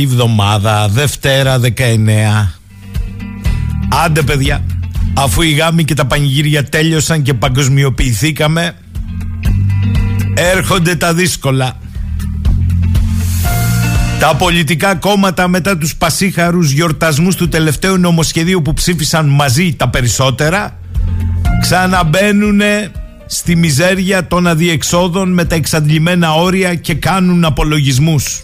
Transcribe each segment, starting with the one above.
Καλημέρα, καλή εβδομάδα, Δευτέρα 19. Άντε παιδιά, αφού οι γάμοι και τα πανηγύρια τέλειωσαν και παγκοσμιοποιηθήκαμε, έρχονται τα δύσκολα. Τα πολιτικά κόμματα μετά τους πασίχαρους γιορτασμούς του τελευταίου νομοσχεδίου που ψήφισαν μαζί τα περισσότερα ξαναμπαίνουν στη μιζέρια των αδιεξόδων με τα εξαντλημένα όρια και κάνουν απολογισμούς.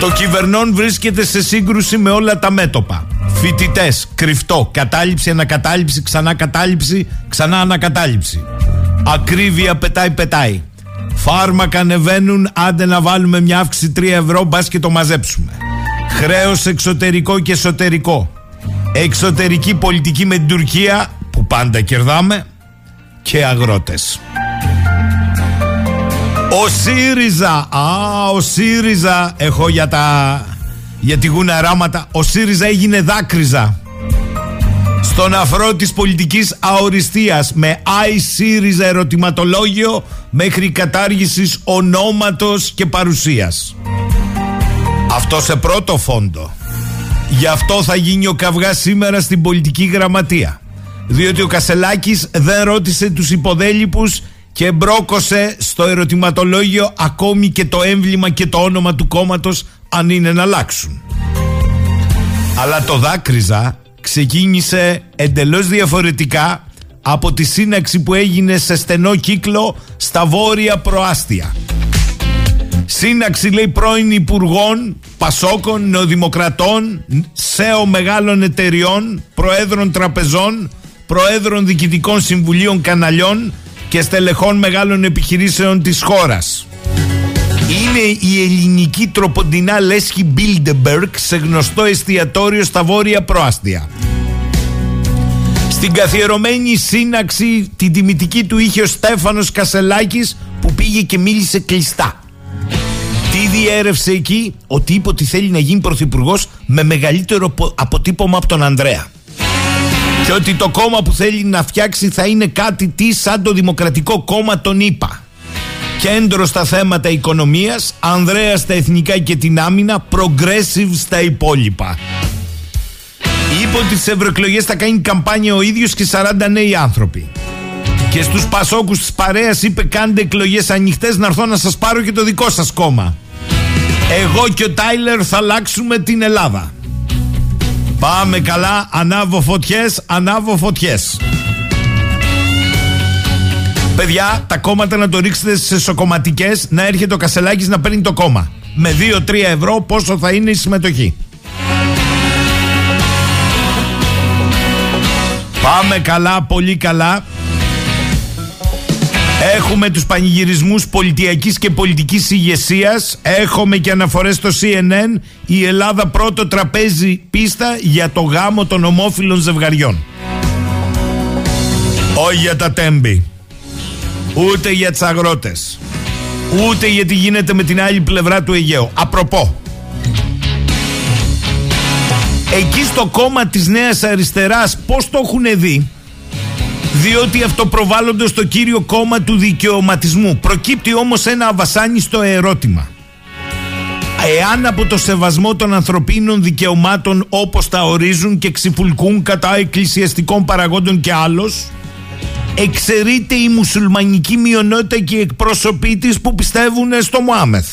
Το κυβερνών βρίσκεται σε σύγκρουση με όλα τα μέτωπα. Φοιτητές, κρυφτό, κατάληψη, ανακατάληψη, ξανά κατάληψη, ξανά ανακατάληψη. Ακρίβεια πετάει, πετάει. Φάρμακα ανεβαίνουν, άντε να βάλουμε μια αύξηση 3 ευρώ, μπας και το μαζέψουμε. Χρέος εξωτερικό και εσωτερικό. Εξωτερική πολιτική με την Τουρκία, που πάντα κερδάμε, και αγρότες. Ο ΣΥΡΙΖΑ, α, ο ΣΥΡΙΖΑ, έχω για τα, για τη γουναράματα, ο ΣΥΡΙΖΑ έγινε δάκρυζα. Στον αφρό της πολιτικής αοριστίας με «I ΣΥΡΙΖΑ» ερωτηματολόγιο μέχρι κατάργησης ονόματος και παρουσίας. Αυτό σε πρώτο φόντο. Γι' αυτό θα γίνει ο καυγάς σήμερα στην πολιτική γραμματεία. Διότι ο Κασελάκης δεν ρώτησε τους υποδέλυπους και μπρόκωσε στο ερωτηματολόγιο ακόμη και το έμβλημα και το όνομα του κόμματος αν είναι να αλλάξουν. Αλλά το δάκρυζα ξεκίνησε εντελώς διαφορετικά από τη σύναξη που έγινε σε στενό κύκλο στα βόρεια προάστια. Σύναξη λέει πρώην υπουργών, πασόκων, νεοδημοκρατών, σέο μεγάλων εταιριών, προέδρων τραπεζών, προέδρων διοικητικών συμβουλίων καναλιών και στελεχών μεγάλων επιχειρήσεων της χώρας. Είναι η ελληνική τροποντινά λέσχη Bilderberg σε γνωστό εστιατόριο στα βόρεια προάστια. Στην καθιερωμένη σύναξη την τιμητική του είχε ο Στέφανος Κασελάκης που πήγε και μίλησε κλειστά. Τη διέρευσε εκεί ότι είπε ότι θέλει να γίνει πρωθυπουργός με μεγαλύτερο αποτύπωμα από τον Ανδρέα. Και ότι το κόμμα που θέλει να φτιάξει θα είναι κάτι τι σαν το Δημοκρατικό Κόμμα τον είπα. Κέντρο στα θέματα οικονομίας, Ανδρέας στα εθνικά και την άμυνα, progressive στα υπόλοιπα. Είπε ότι στις ευρωεκλογές θα κάνει καμπάνια ο ίδιος και 40 νέοι άνθρωποι. Και στους πασόκους της παρέας είπε: Κάντε εκλογές ανοιχτές να έρθω να σας πάρω και το δικό σας κόμμα. Εγώ και ο Τάιλερ θα αλλάξουμε την Ελλάδα. Πάμε καλά, ανάβω φωτιές, ανάβω φωτιές. Παιδιά, τα κόμματα να το ρίξετε σε σοκομματικές, να έρχεται ο Κασελάκης να παίρνει το κόμμα. Με 2-3 ευρώ πόσο θα είναι η συμμετοχή. Πάμε καλά, πολύ καλά. Έχουμε τους πανηγυρισμούς πολιτιακής και πολιτικής ηγεσίας. Έχουμε και αναφορές στο CNN. Η Ελλάδα πρώτο τραπέζι πίστα για το γάμο των ομόφυλων ζευγαριών. Όχι για τα τέμπη. Ούτε για τις αγρότες. Ούτε γιατί γίνεται με την άλλη πλευρά του Αιγαίου. Απροπό. Εκεί στο κόμμα της Νέας Αριστεράς πώς το έχουν δει; Διότι αυτοπροβάλλονται στο κύριο κόμμα του δικαιωματισμού. Προκύπτει όμως ένα αβασάνιστο ερώτημα. Εάν από το σεβασμό των ανθρωπίνων δικαιωμάτων όπως τα ορίζουν και ξυπουλκούν κατά εκκλησιαστικών παραγόντων και άλλος, εξαιρείται η μουσουλμανική μειονότητα και οι εκπρόσωποι της που πιστεύουν στο Μωάμεθ.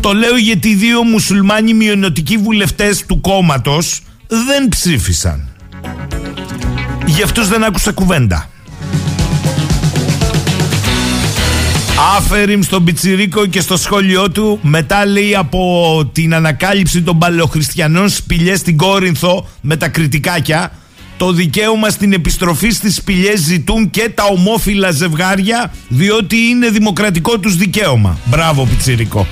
Το λέω γιατί οι δύο μουσουλμάνοι μειονοτικοί βουλευτές του κόμματος δεν ψήφισαν. Γι' αυτούς δεν άκουσα κουβέντα. Άφεριμ στον Πιτσιρίκο και στο σχόλιο του μετά λέει από την ανακάλυψη των παλαιοχριστιανών σπηλιές στην Κόρινθο με τα κριτικάκια το δικαίωμα στην επιστροφή στις σπηλιές ζητούν και τα ομόφυλα ζευγάρια διότι είναι δημοκρατικό τους δικαίωμα. Μπράβο Πιτσιρίκο.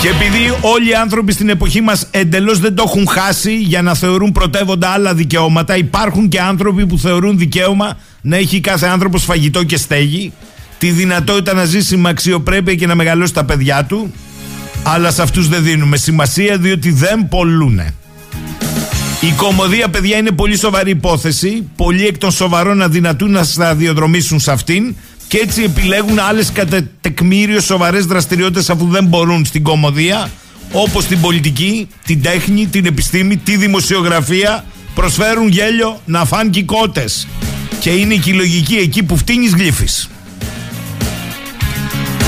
Και επειδή όλοι οι άνθρωποι στην εποχή μας εντελώς δεν το έχουν χάσει για να θεωρούν πρωτεύοντα άλλα δικαιώματα, υπάρχουν και άνθρωποι που θεωρούν δικαίωμα να έχει κάθε άνθρωπος φαγητό και στέγη, τη δυνατότητα να ζήσει με αξιοπρέπεια και να μεγαλώσει τα παιδιά του, αλλά σε αυτούς δεν δίνουμε σημασία διότι δεν πολλούνε. Η κομμωδία, παιδιά, είναι πολύ σοβαρή υπόθεση. Πολλοί εκ των σοβαρών αδυνατούν να σταδιοδρομήσουν σε αυτήν και έτσι επιλέγουν άλλες κατά τεκμήριο σοβαρές δραστηριότητες αφού δεν μπορούν στην κομμωδία, όπως την πολιτική, την τέχνη, την επιστήμη, τη δημοσιογραφία. Προσφέρουν γέλιο να φάν κότες. Και είναι και η λογική εκεί που φτύνεις γλύφη.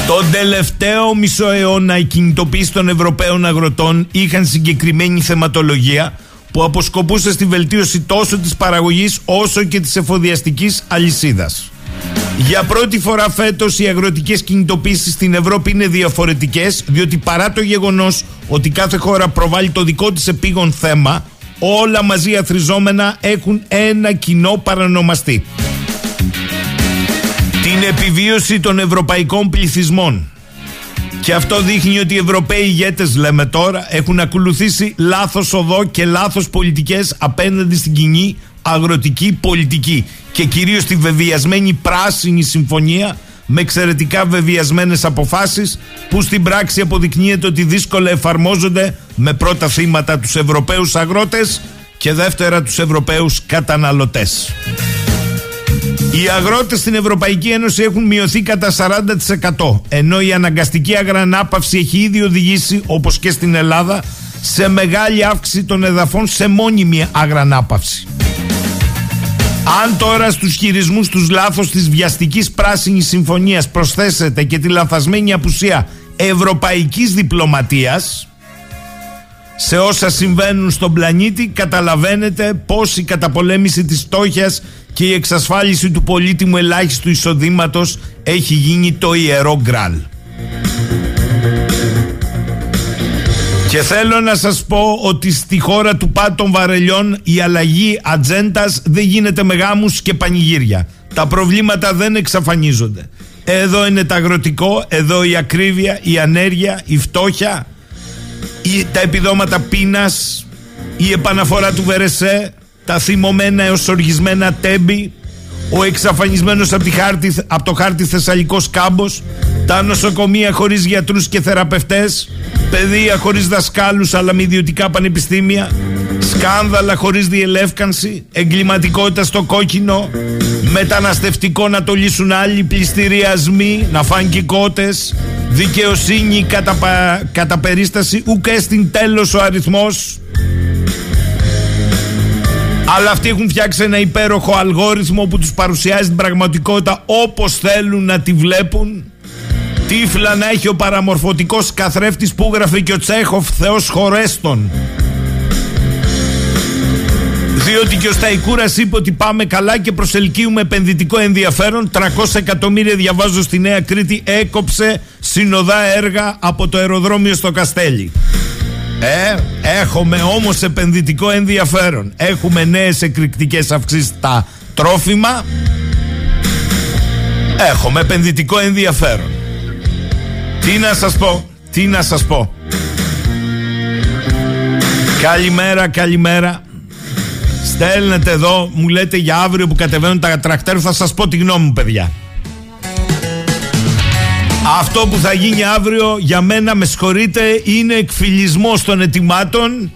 Τον τελευταίο μισό αιώνα οι κινητοποίησει των Ευρωπαίων αγροτών είχαν συγκεκριμένη θεματολογία που αποσκοπούσε στη βελτίωση τόσο της παραγωγής όσο και της εφοδιαστικής αλυσίδας. Για πρώτη φορά φέτος οι αγροτικές κινητοποίησεις στην Ευρώπη είναι διαφορετικές, διότι παρά το γεγονός ότι κάθε χώρα προβάλλει το δικό της επίγον θέμα, όλα μαζί αθριζόμενα έχουν ένα κοινό παρανομαστή. Την επιβίωση των ευρωπαϊκών πληθυσμών. Και αυτό δείχνει ότι οι Ευρωπαίοι ηγέτες λέμε τώρα έχουν ακολουθήσει λάθος οδό και λάθος πολιτικές απέναντι στην κοινή αγροτική πολιτική και κυρίως τη βεβαιασμένη πράσινη συμφωνία με εξαιρετικά βεβαιασμένες αποφάσεις που στην πράξη αποδεικνύεται ότι δύσκολα εφαρμόζονται με πρώτα θύματα τους Ευρωπαίους αγρότες και δεύτερα τους Ευρωπαίους καταναλωτές. Οι αγρότες στην Ευρωπαϊκή Ένωση έχουν μειωθεί κατά 40% ενώ η αναγκαστική αγρανάπαυση έχει ήδη οδηγήσει όπως και στην Ελλάδα σε μεγάλη αύξηση των εδαφών σε μόνιμη αγρανάπαυση. Αν τώρα στους χειρισμούς τους λάθος της βιαστικής πράσινης συμφωνίας προσθέσετε και τη λανθασμένη απουσία ευρωπαϊκής διπλωματίας σε όσα συμβαίνουν στον πλανήτη καταλαβαίνετε πως η καταπολέμηση της στόχιας και η εξασφάλιση του πολύτιμου ελάχιστου εισοδήματος έχει γίνει το ιερό γκράλ. Και θέλω να σας πω ότι στη χώρα του πάτων βαρελιών η αλλαγή ατζέντας δεν γίνεται με γάμους και πανηγύρια. Τα προβλήματα δεν εξαφανίζονται. Εδώ είναι τα αγροτικό, εδώ η ακρίβεια, η ανέργεια, η φτώχεια, η, τα επιδόματα πείνας, η επαναφορά του Βερεσέ, τα θυμωμένα έως οργισμένα τέμπη, ο εξαφανισμένος από, χάρτη, από το χάρτη Θεσσαλικός κάμπος, τα νοσοκομεία χωρίς γιατρούς και θεραπευτές, παιδεία χωρίς δασκάλους αλλά με ιδιωτικά πανεπιστήμια, σκάνδαλα χωρίς διελεύκανση, εγκληματικότητα στο κόκκινο, μεταναστευτικό να το λύσουν άλλοι, πληστηριασμοί, να φάνε κότες, δικαιοσύνη κατά, κατά περίσταση, ούκε στην τέλος ο αριθμός αλλά αυτοί έχουν φτιάξει ένα υπέροχο αλγόριθμο που τους παρουσιάζει την πραγματικότητα όπως θέλουν να τη βλέπουν. Τύφλα να έχει ο παραμορφωτικός καθρέφτης που γράφει και ο Τσέχοφ Θεός χωρέστον. Διότι και ο Σταϊκούρας είπε ότι πάμε καλά και προσελκύουμε επενδυτικό ενδιαφέρον. 300 εκατομμύρια διαβάζω στη Νέα Κρήτη έκοψε συνοδά έργα από το αεροδρόμιο στο Καστέλι. Ε, έχουμε όμως επενδυτικό ενδιαφέρον. Έχουμε νέες εκρηκτικές αυξήσεις στα τρόφιμα. Έχουμε επενδυτικό ενδιαφέρον. Τι να σας πω, τι να σας πω. Καλημέρα, καλημέρα. Στέλνετε εδώ, μου λέτε για αύριο που κατεβαίνουν τα τρακτέρ, θα σας πω τη γνώμη μου παιδιά. Αυτό που θα γίνει αύριο για μένα με συγχωρείτε είναι εκφυλισμός των ετοιμάτων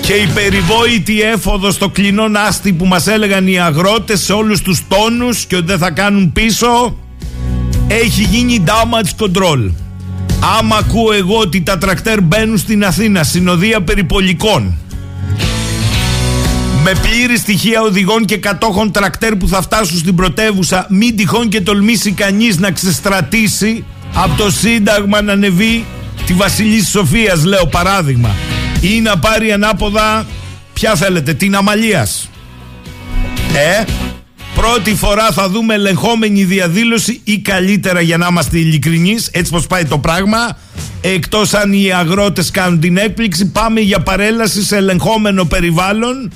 και η περιβόητη έφοδος στο κλεινό άστι που μας έλεγαν οι αγρότες σε όλους τους τόνους και ότι δεν θα κάνουν πίσω έχει γίνει damage control. Άμα ακούω εγώ ότι τα τρακτέρ μπαίνουν στην Αθήνα συνοδεία περιπολικών με πλήρη στοιχεία οδηγών και κατόχων τρακτέρ που θα φτάσουν στην πρωτεύουσα, μην τυχόν και τολμήσει κανείς να ξεστρατήσει από το Σύνταγμα να ανεβεί τη Βασιλής Σοφίας, λέω παράδειγμα, ή να πάρει ανάποδα, ποια θέλετε, την Αμαλίας. Ε, πρώτη φορά θα δούμε ελεγχόμενη διαδήλωση ή καλύτερα για να είμαστε ειλικρινείς, έτσι πως πάει το πράγμα, εκτός αν οι αγρότες κάνουν την έκπληξη, πάμε για παρέλαση σε ελεγχόμενο περιβάλλον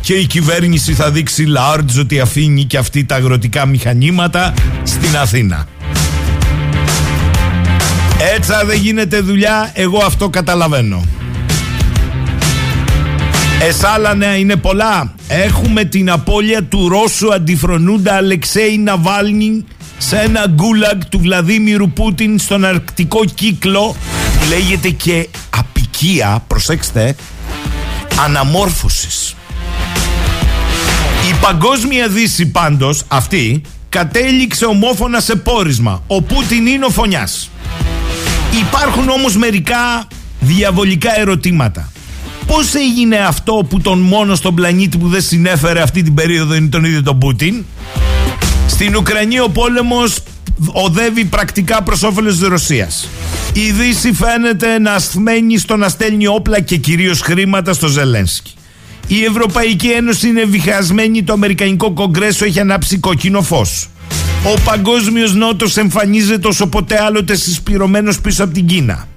και η κυβέρνηση θα δείξει large ότι αφήνει και αυτή τα αγροτικά μηχανήματα στην Αθήνα. Έτσι δεν γίνεται δουλειά, εγώ αυτό καταλαβαίνω. Εσάλα νέα είναι πολλά. Έχουμε την απώλεια του Ρώσου αντιφρονούντα Αλεξέη Ναβάλνη σε ένα γκούλαγκ του Βλαδίμιρου Πούτιν στον αρκτικό κύκλο που λέγεται και απικία, προσέξτε, αναμόρφωσης. Η παγκόσμια δύση πάντως αυτή κατέληξε ομόφωνα σε πόρισμα. Ο Πούτιν είναι ο φωνιάς. Υπάρχουν όμως μερικά διαβολικά ερωτήματα. Πώς έγινε αυτό που τον μόνο στον πλανήτη που δεν συνέφερε αυτή την περίοδο είναι τον ίδιο τον Πούτιν; Στην Ουκρανία ο πόλεμος οδεύει πρακτικά προς όφελος της Ρωσίας. Η Δύση φαίνεται να ασθμένει στο να στέλνει όπλα και κυρίως χρήματα στο Ζελένσκι. Η Ευρωπαϊκή Ένωση είναι βιχασμένη, το Αμερικανικό Κογκρέσο έχει ανάψει κόκκινο φως. Ο παγκόσμιος νότος εμφανίζεται όσο ποτέ άλλοτε συσπηρωμένος πίσω από την Κίνα.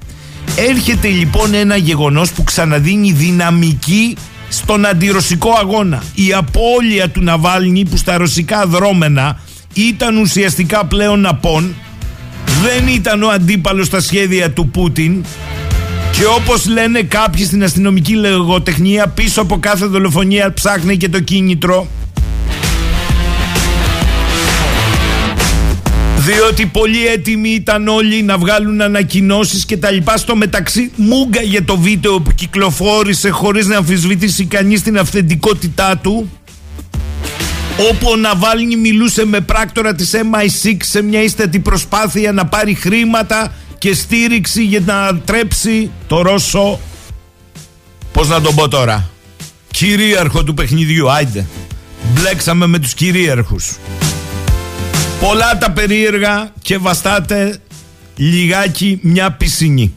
Έρχεται λοιπόν ένα γεγονός που ξαναδίνει δυναμική στον αντιρωσικό αγώνα. Η απώλεια του Ναβάλνη που στα ρωσικά δρόμενα ήταν ουσιαστικά πλέον απόν, δεν ήταν ο αντίπαλος στα σχέδια του Πούτιν και όπως λένε κάποιοι στην αστυνομική λογοτεχνία πίσω από κάθε δολοφονία ψάχνει και το κίνητρο Διότι πολύ έτοιμοι ήταν όλοι να βγάλουν ανακοινώσεις και τα λοιπά. Στο μεταξύ μούγκα για το βίντεο που κυκλοφόρησε χωρίς να αμφισβητήσει κανείς την αυθεντικότητά του. Όπου ο Ναβάλνη μιλούσε με πράκτορα της MI6 σε μια ίστατη προσπάθεια να πάρει χρήματα και στήριξη για να τρέψει το Ρώσο. Πώς να τον πω τώρα; Κυρίαρχο του παιχνιδιού άιντε. Μπλέξαμε με τους κυρίαρχους πολλά τα περίεργα και βαστάτε λιγάκι μια πισινή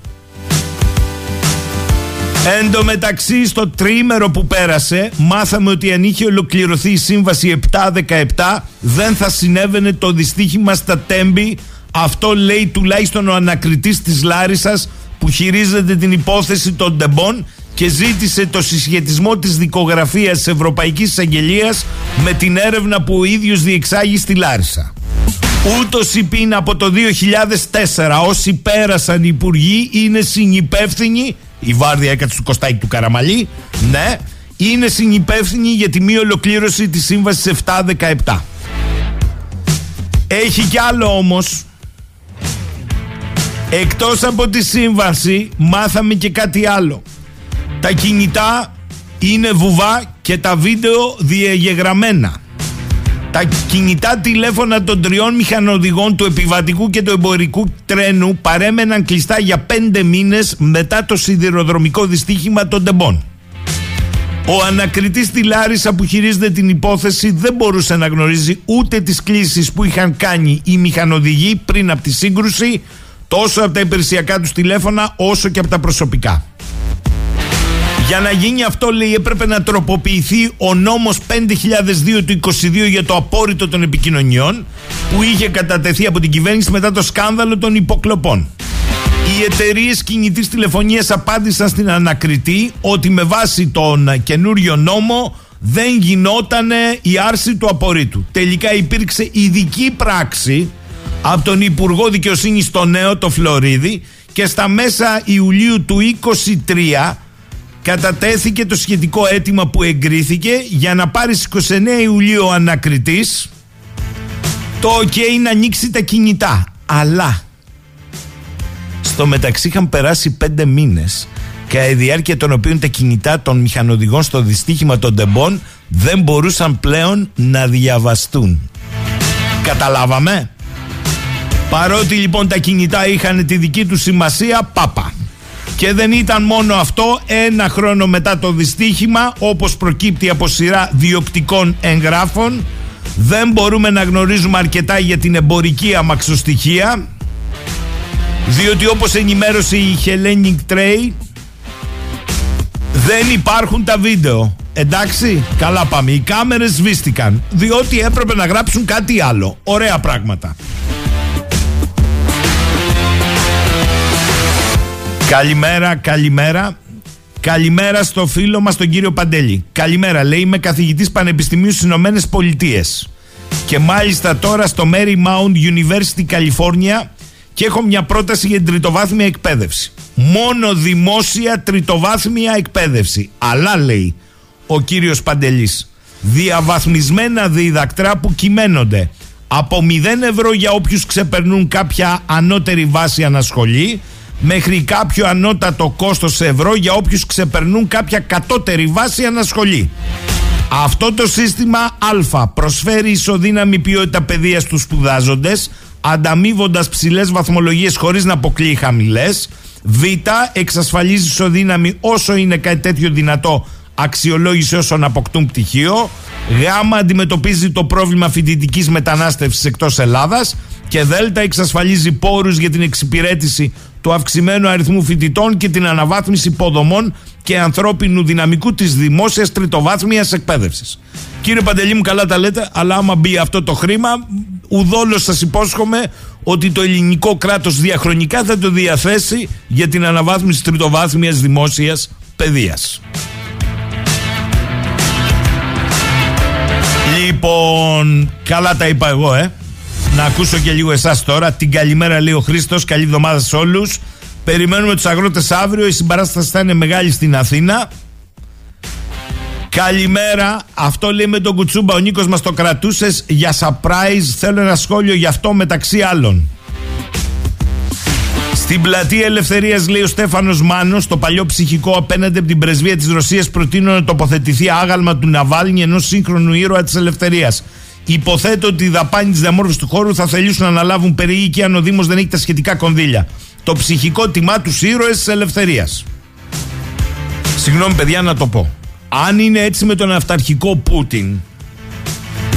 Εν τω μεταξύ στο τρίμερο που πέρασε μάθαμε ότι αν είχε ολοκληρωθεί η σύμβαση 7-17 δεν θα συνέβαινε το δυστύχημα στα Τέμπη αυτό λέει τουλάχιστον ο ανακριτής της Λάρισας που χειρίζεται την υπόθεση των Ντεμπών και ζήτησε το συσχετισμό της δικογραφίας της Ευρωπαϊκής Εισαγγελίας με την έρευνα που ο ίδιος διεξάγει στη Λάρισα. Ούτως είπε από το 2004 όσοι πέρασαν υπουργοί είναι συνυπεύθυνοι η Βάρδια έκατσε του Κωστάκη του Καραμαλή ναι είναι συνυπεύθυνη για τη μη ολοκλήρωση της σύμβασης 717. Έχει κι άλλο όμως. Εκτός από τη σύμβαση μάθαμε και κάτι άλλο. Τα κινητά είναι βουβά και τα βίντεο διαγεγραμμένα. Τα κινητά τηλέφωνα των τριών μηχανοδηγών του επιβατικού και του εμπορικού τρένου παρέμεναν κλειστά για πέντε μήνες μετά το σιδηροδρομικό δυστύχημα των Τεμπών. Ο ανακριτής στη Λάρισα που χειρίζεται την υπόθεση δεν μπορούσε να γνωρίζει ούτε τις κλήσεις που είχαν κάνει οι μηχανοδηγοί πριν από τη σύγκρουση τόσο από τα υπηρεσιακά τους τηλέφωνα όσο και από τα προσωπικά. Για να γίνει αυτό λέει έπρεπε να τροποποιηθεί ο νόμος 5002 του 22 για το απόρριτο των επικοινωνιών που είχε κατατεθεί από την κυβέρνηση μετά το σκάνδαλο των υποκλοπών. Οι εταιρείες κινητής τηλεφωνίας απάντησαν στην ανακριτή ότι με βάση τον καινούριο νόμο δεν γινόταν η άρση του απορρίτου. Τελικά υπήρξε ειδική πράξη από τον Υπουργό Δικαιοσύνης στο νέο, το Φλωρίδη, και στα μέσα Ιουλίου του 23 κατατέθηκε το σχετικό αίτημα που εγκρίθηκε για να πάρει στις 29 Ιουλίου ο ανακριτής το ok να ανοίξει τα κινητά. Αλλά στο μεταξύ είχαν περάσει πέντε μήνες κατά η διάρκεια των οποίων τα κινητά των μηχανοδηγών στο δυστύχημα των τεμπών δεν μπορούσαν πλέον να διαβαστούν. Καταλάβαμε; Παρότι λοιπόν τα κινητά είχαν τη δική τους σημασία, πάπα. Και δεν ήταν μόνο αυτό, ένα χρόνο μετά το δυστύχημα, όπως προκύπτει από σειρά διοπτικών εγγράφων, δεν μπορούμε να γνωρίζουμε αρκετά για την εμπορική αμαξοστοιχεία, διότι όπως ενημέρωσε η Hellenic Trade, δεν υπάρχουν τα βίντεο. Εντάξει, καλά πάμε. Οι κάμερες σβήστηκαν, διότι έπρεπε να γράψουν κάτι άλλο. Ωραία πράγματα. Καλημέρα, καλημέρα. Καλημέρα στο φίλο μας τον κύριο Παντέλη. Καλημέρα, λέει, είμαι καθηγητής Πανεπιστημίου στις Ηνωμένες Πολιτείες. Και μάλιστα τώρα στο Marymount University, California και έχω μια πρόταση για την τριτοβάθμια εκπαίδευση. Μόνο δημόσια τριτοβάθμια εκπαίδευση. Αλλά λέει ο κύριος Παντελής, διαβαθμισμένα διδακτρά που κυμαίνονται από 0 ευρώ για όποιους ξεπερνούν κάποια ανώτερη βάση ανασχολή μέχρι κάποιο ανώτατο κόστος σε ευρώ για όποιους ξεπερνούν κάποια κατώτερη βάση ανασχολή. Αυτό το σύστημα Α προσφέρει ισοδύναμη ποιότητα παιδείας στους σπουδάζοντες ανταμείβοντας ψηλές βαθμολογίες χωρίς να αποκλείει χαμηλές. Β εξασφαλίζει ισοδύναμη όσο είναι κάτι τέτοιο δυνατό αξιολόγηση όσων αποκτούν πτυχίο. Γ αντιμετωπίζει το πρόβλημα φοιτητικής μετανάστευσης εκτός Ελλάδας. Και Δ εξασφαλίζει πόρους για την εξυπηρέτηση του αυξημένου αριθμού φοιτητών και την αναβάθμιση υποδομών και ανθρώπινου δυναμικού της δημόσιας τριτοβάθμιας εκπαίδευσης. Κύριε Παντελή μου καλά τα λέτε, αλλά άμα μπει αυτό το χρήμα, ουδόλως σας υπόσχομαι ότι το ελληνικό κράτος διαχρονικά θα το διαθέσει για την αναβάθμιση τριτοβάθμιας δημόσιας παιδείας. Λοιπόν, καλά τα είπα εγώ, ε. Να ακούσω και λίγο εσάς τώρα. Την καλημέρα λέει ο Χρήστος. Καλή εβδομάδα σε όλους. Περιμένουμε τους αγρότες αύριο. Η συμπαράσταση θα είναι μεγάλη στην Αθήνα. Καλημέρα. Αυτό λέει με τον Κουτσούμπα. Ο Νίκος μας το κρατούσε για surprise. Θέλω ένα σχόλιο γι' αυτό μεταξύ άλλων. Στην πλατεία Ελευθερίας, λέει ο Στέφανος Μάνος, το παλιό ψυχικό απέναντι από την πρεσβεία της Ρωσίας προτείνω να τοποθετηθεί άγαλμα του Ναβάλνη ενός σύγχρονου ήρωα της Ελευθερίας. Υποθέτω ότι οι δαπάνη της διαμόρφωσης του χώρου θα θελήσουν να αναλάβουν περιοίκη αν ο Δήμος δεν έχει τα σχετικά κονδύλια. Το ψυχικό τιμά τους ήρωες της ελευθερίας. Συγγνώμη, παιδιά, να το πω. Αν είναι έτσι με τον αυταρχικό Πούτιν,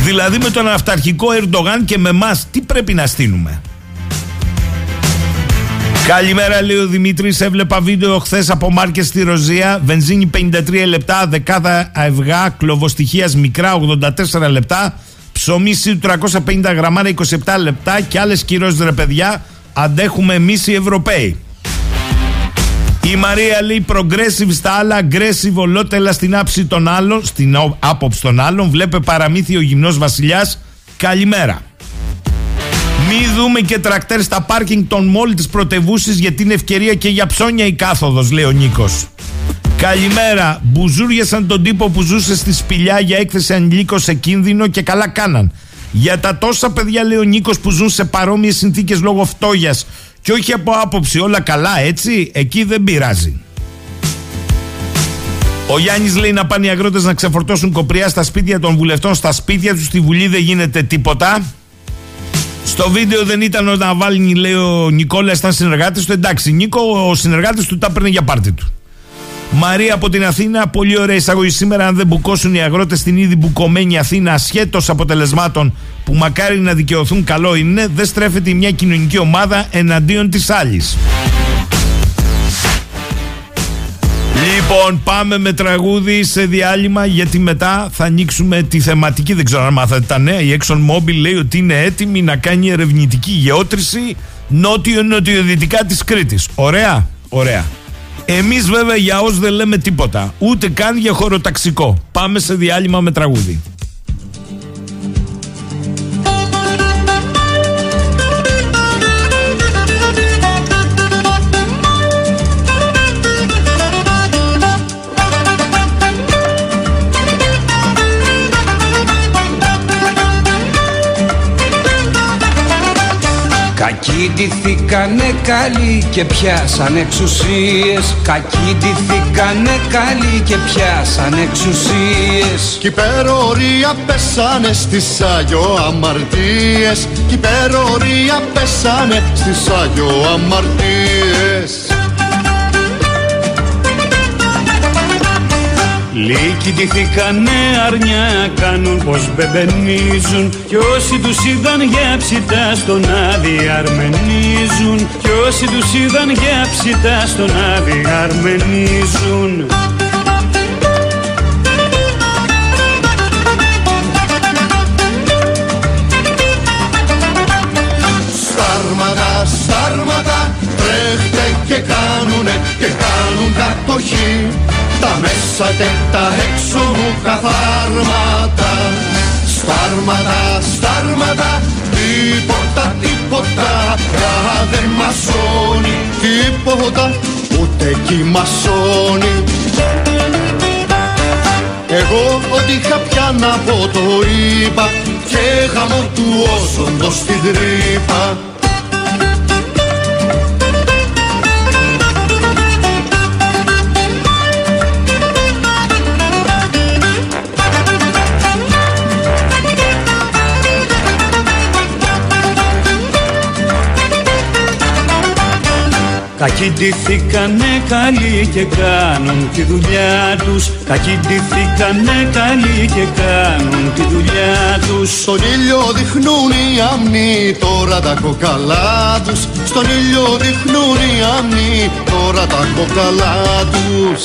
δηλαδή με τον αυταρχικό Ερντογάν και με εμάς, τι πρέπει να στείλουμε; Καλημέρα, λέει ο Δημήτρης. Έβλεπα βίντεο χθες από μάρκες στη Ροζία. Βενζίνη 53 λεπτά, δεκάδα αυγά, κλοβοστοιχεία μικρά 84 λεπτά. Ψωμί 350 γραμμάρα 27 λεπτά και άλλες κυρώσεις ρε παιδιά. Αντέχουμε εμείς οι Ευρωπαίοι. Η Μαρία λέει progressive στα άλλα, aggressive ολότελα στην άψη των άλλων, στην άποψη των άλλων. Βλέπε παραμύθι ο γυμνός βασιλιάς. Καλημέρα. Μη δούμε και τρακτέρ στα πάρκινγκ των μόλι της πρωτεύουσης γιατί είναι ευκαιρία και για ψώνια η κάθοδος, λέει ο Νίκος. Καλημέρα. Μπουζούριασαν τον τύπο που ζούσε στη σπηλιά για έκθεση ανηλίκων σε κίνδυνο και καλά κάναν. Για τα τόσα παιδιά, λέει ο Νίκος, που ζουν σε παρόμοιες συνθήκες λόγω φτώχεια και όχι από άποψη όλα καλά, έτσι, εκεί δεν πειράζει. Ο Γιάννης λέει να πάνε οι αγρότες να ξεφορτώσουν κοπριά στα σπίτια των βουλευτών, στα σπίτια τους. Στη Βουλή δεν γίνεται τίποτα. Στο βίντεο δεν ήταν ο Ναβάλνη, λέει ο Νικόλας, ήταν συνεργάτης του. Εντάξει, Νίκο, ο συνεργάτης του τα παίρνει για πάρτι του. Μαρία από την Αθήνα, πολύ ωραία εισαγωγή σήμερα. Αν δεν μπουκώσουν οι αγρότες στην ήδη μπουκωμένη Αθήνα, ασχέτως αποτελεσμάτων που μακάρι να δικαιωθούν, καλό είναι, δεν στρέφεται μια κοινωνική ομάδα εναντίον της άλλης. Λοιπόν, πάμε με τραγούδι σε διάλειμμα γιατί μετά θα ανοίξουμε τη θεματική. Δεν ξέρω αν μάθατε τα νέα. Η Exxon Mobil λέει ότι είναι έτοιμη να κάνει ερευνητική γεώτρηση νότιο-νοτιοδυτικά της Κρήτης. Ωραία, ωραία. Εμείς βέβαια για όσους δεν λέμε τίποτα, ούτε καν για χωροταξικό. Πάμε σε διάλειμμα με τραγούδι. Κακοί ντυθήκανε καλοί και πιάσαν εξουσίες. Κακοί ντυθήκανε καλοί και πιάσαν εξουσίες. Κι υπερορία πέσανε στις Άγιο αμαρτίες. Κι υπερορία πέσανε στις Άγιο αμαρτίες Λύκοι ντυθήκανε αρνιά κάνουν πως μπεμπενίζουν. Κι όσοι τους είδαν για ψητά στον άδει αρμενίζουν. Κι όσοι τους είδαν για ψητά στον άδει αρμενίζουν Στάρματα, στάρματα, τρέχτε και κάνουνε και κάνουν κατοχή τα μέσα και τα έξω μου καθάρματα. Στάρματα, στάρματα, τίποτα, τίποτα. Πια δεν μασώνει τίποτα, ούτε κι μασώνει εγώ ό,τι είχα πια να πω το είπα Και γαμώ του όσοντος στην τρύπα Κακοί ντυθήκανε καλοί και κάνουν τη δουλειά τους. Κακοί ντυθήκανε καλοί και κάνουν τη δουλειά τους. Στον ήλιο δείχνουν οι αμνοί τώρα τα κοκαλά τους. Στον ήλιο δείχνουν οι αμνοί τώρα τα κοκαλά τους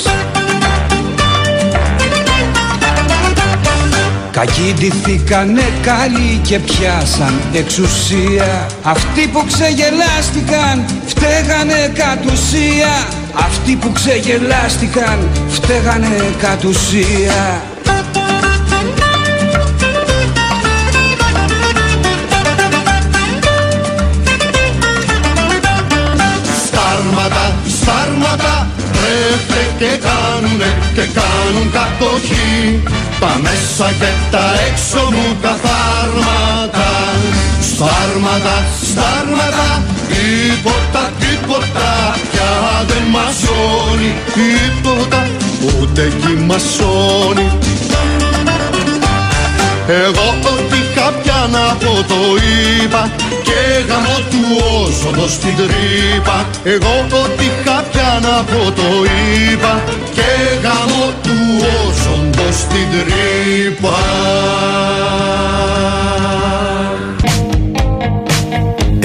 Κακοί ντυθήκανε καλοί και πιάσαν εξουσία. Αυτοί που ξεγελάστηκαν φταίγανε κατ' ουσία. Αυτοί που ξεγελάστηκαν φταίγανε κατ' ουσία. Στάρματα, στάρματα, τρέφε και κάνουνε και κάνουν κατοχή Τα μέσα και τα έξω μου καθάρματα Στάρματα, στάρματα, τίποτα, τίποτα Πια δεν μασώνει τίποτα, ούτε κι μασώνει εγώ ό,τι κάποια να πω το είπα Και γαμώ του όσοντος στην τρύπα. Εγώ ό,τι κάποια να πω το είπα Και γαμώ του όσοντος στην τρύπα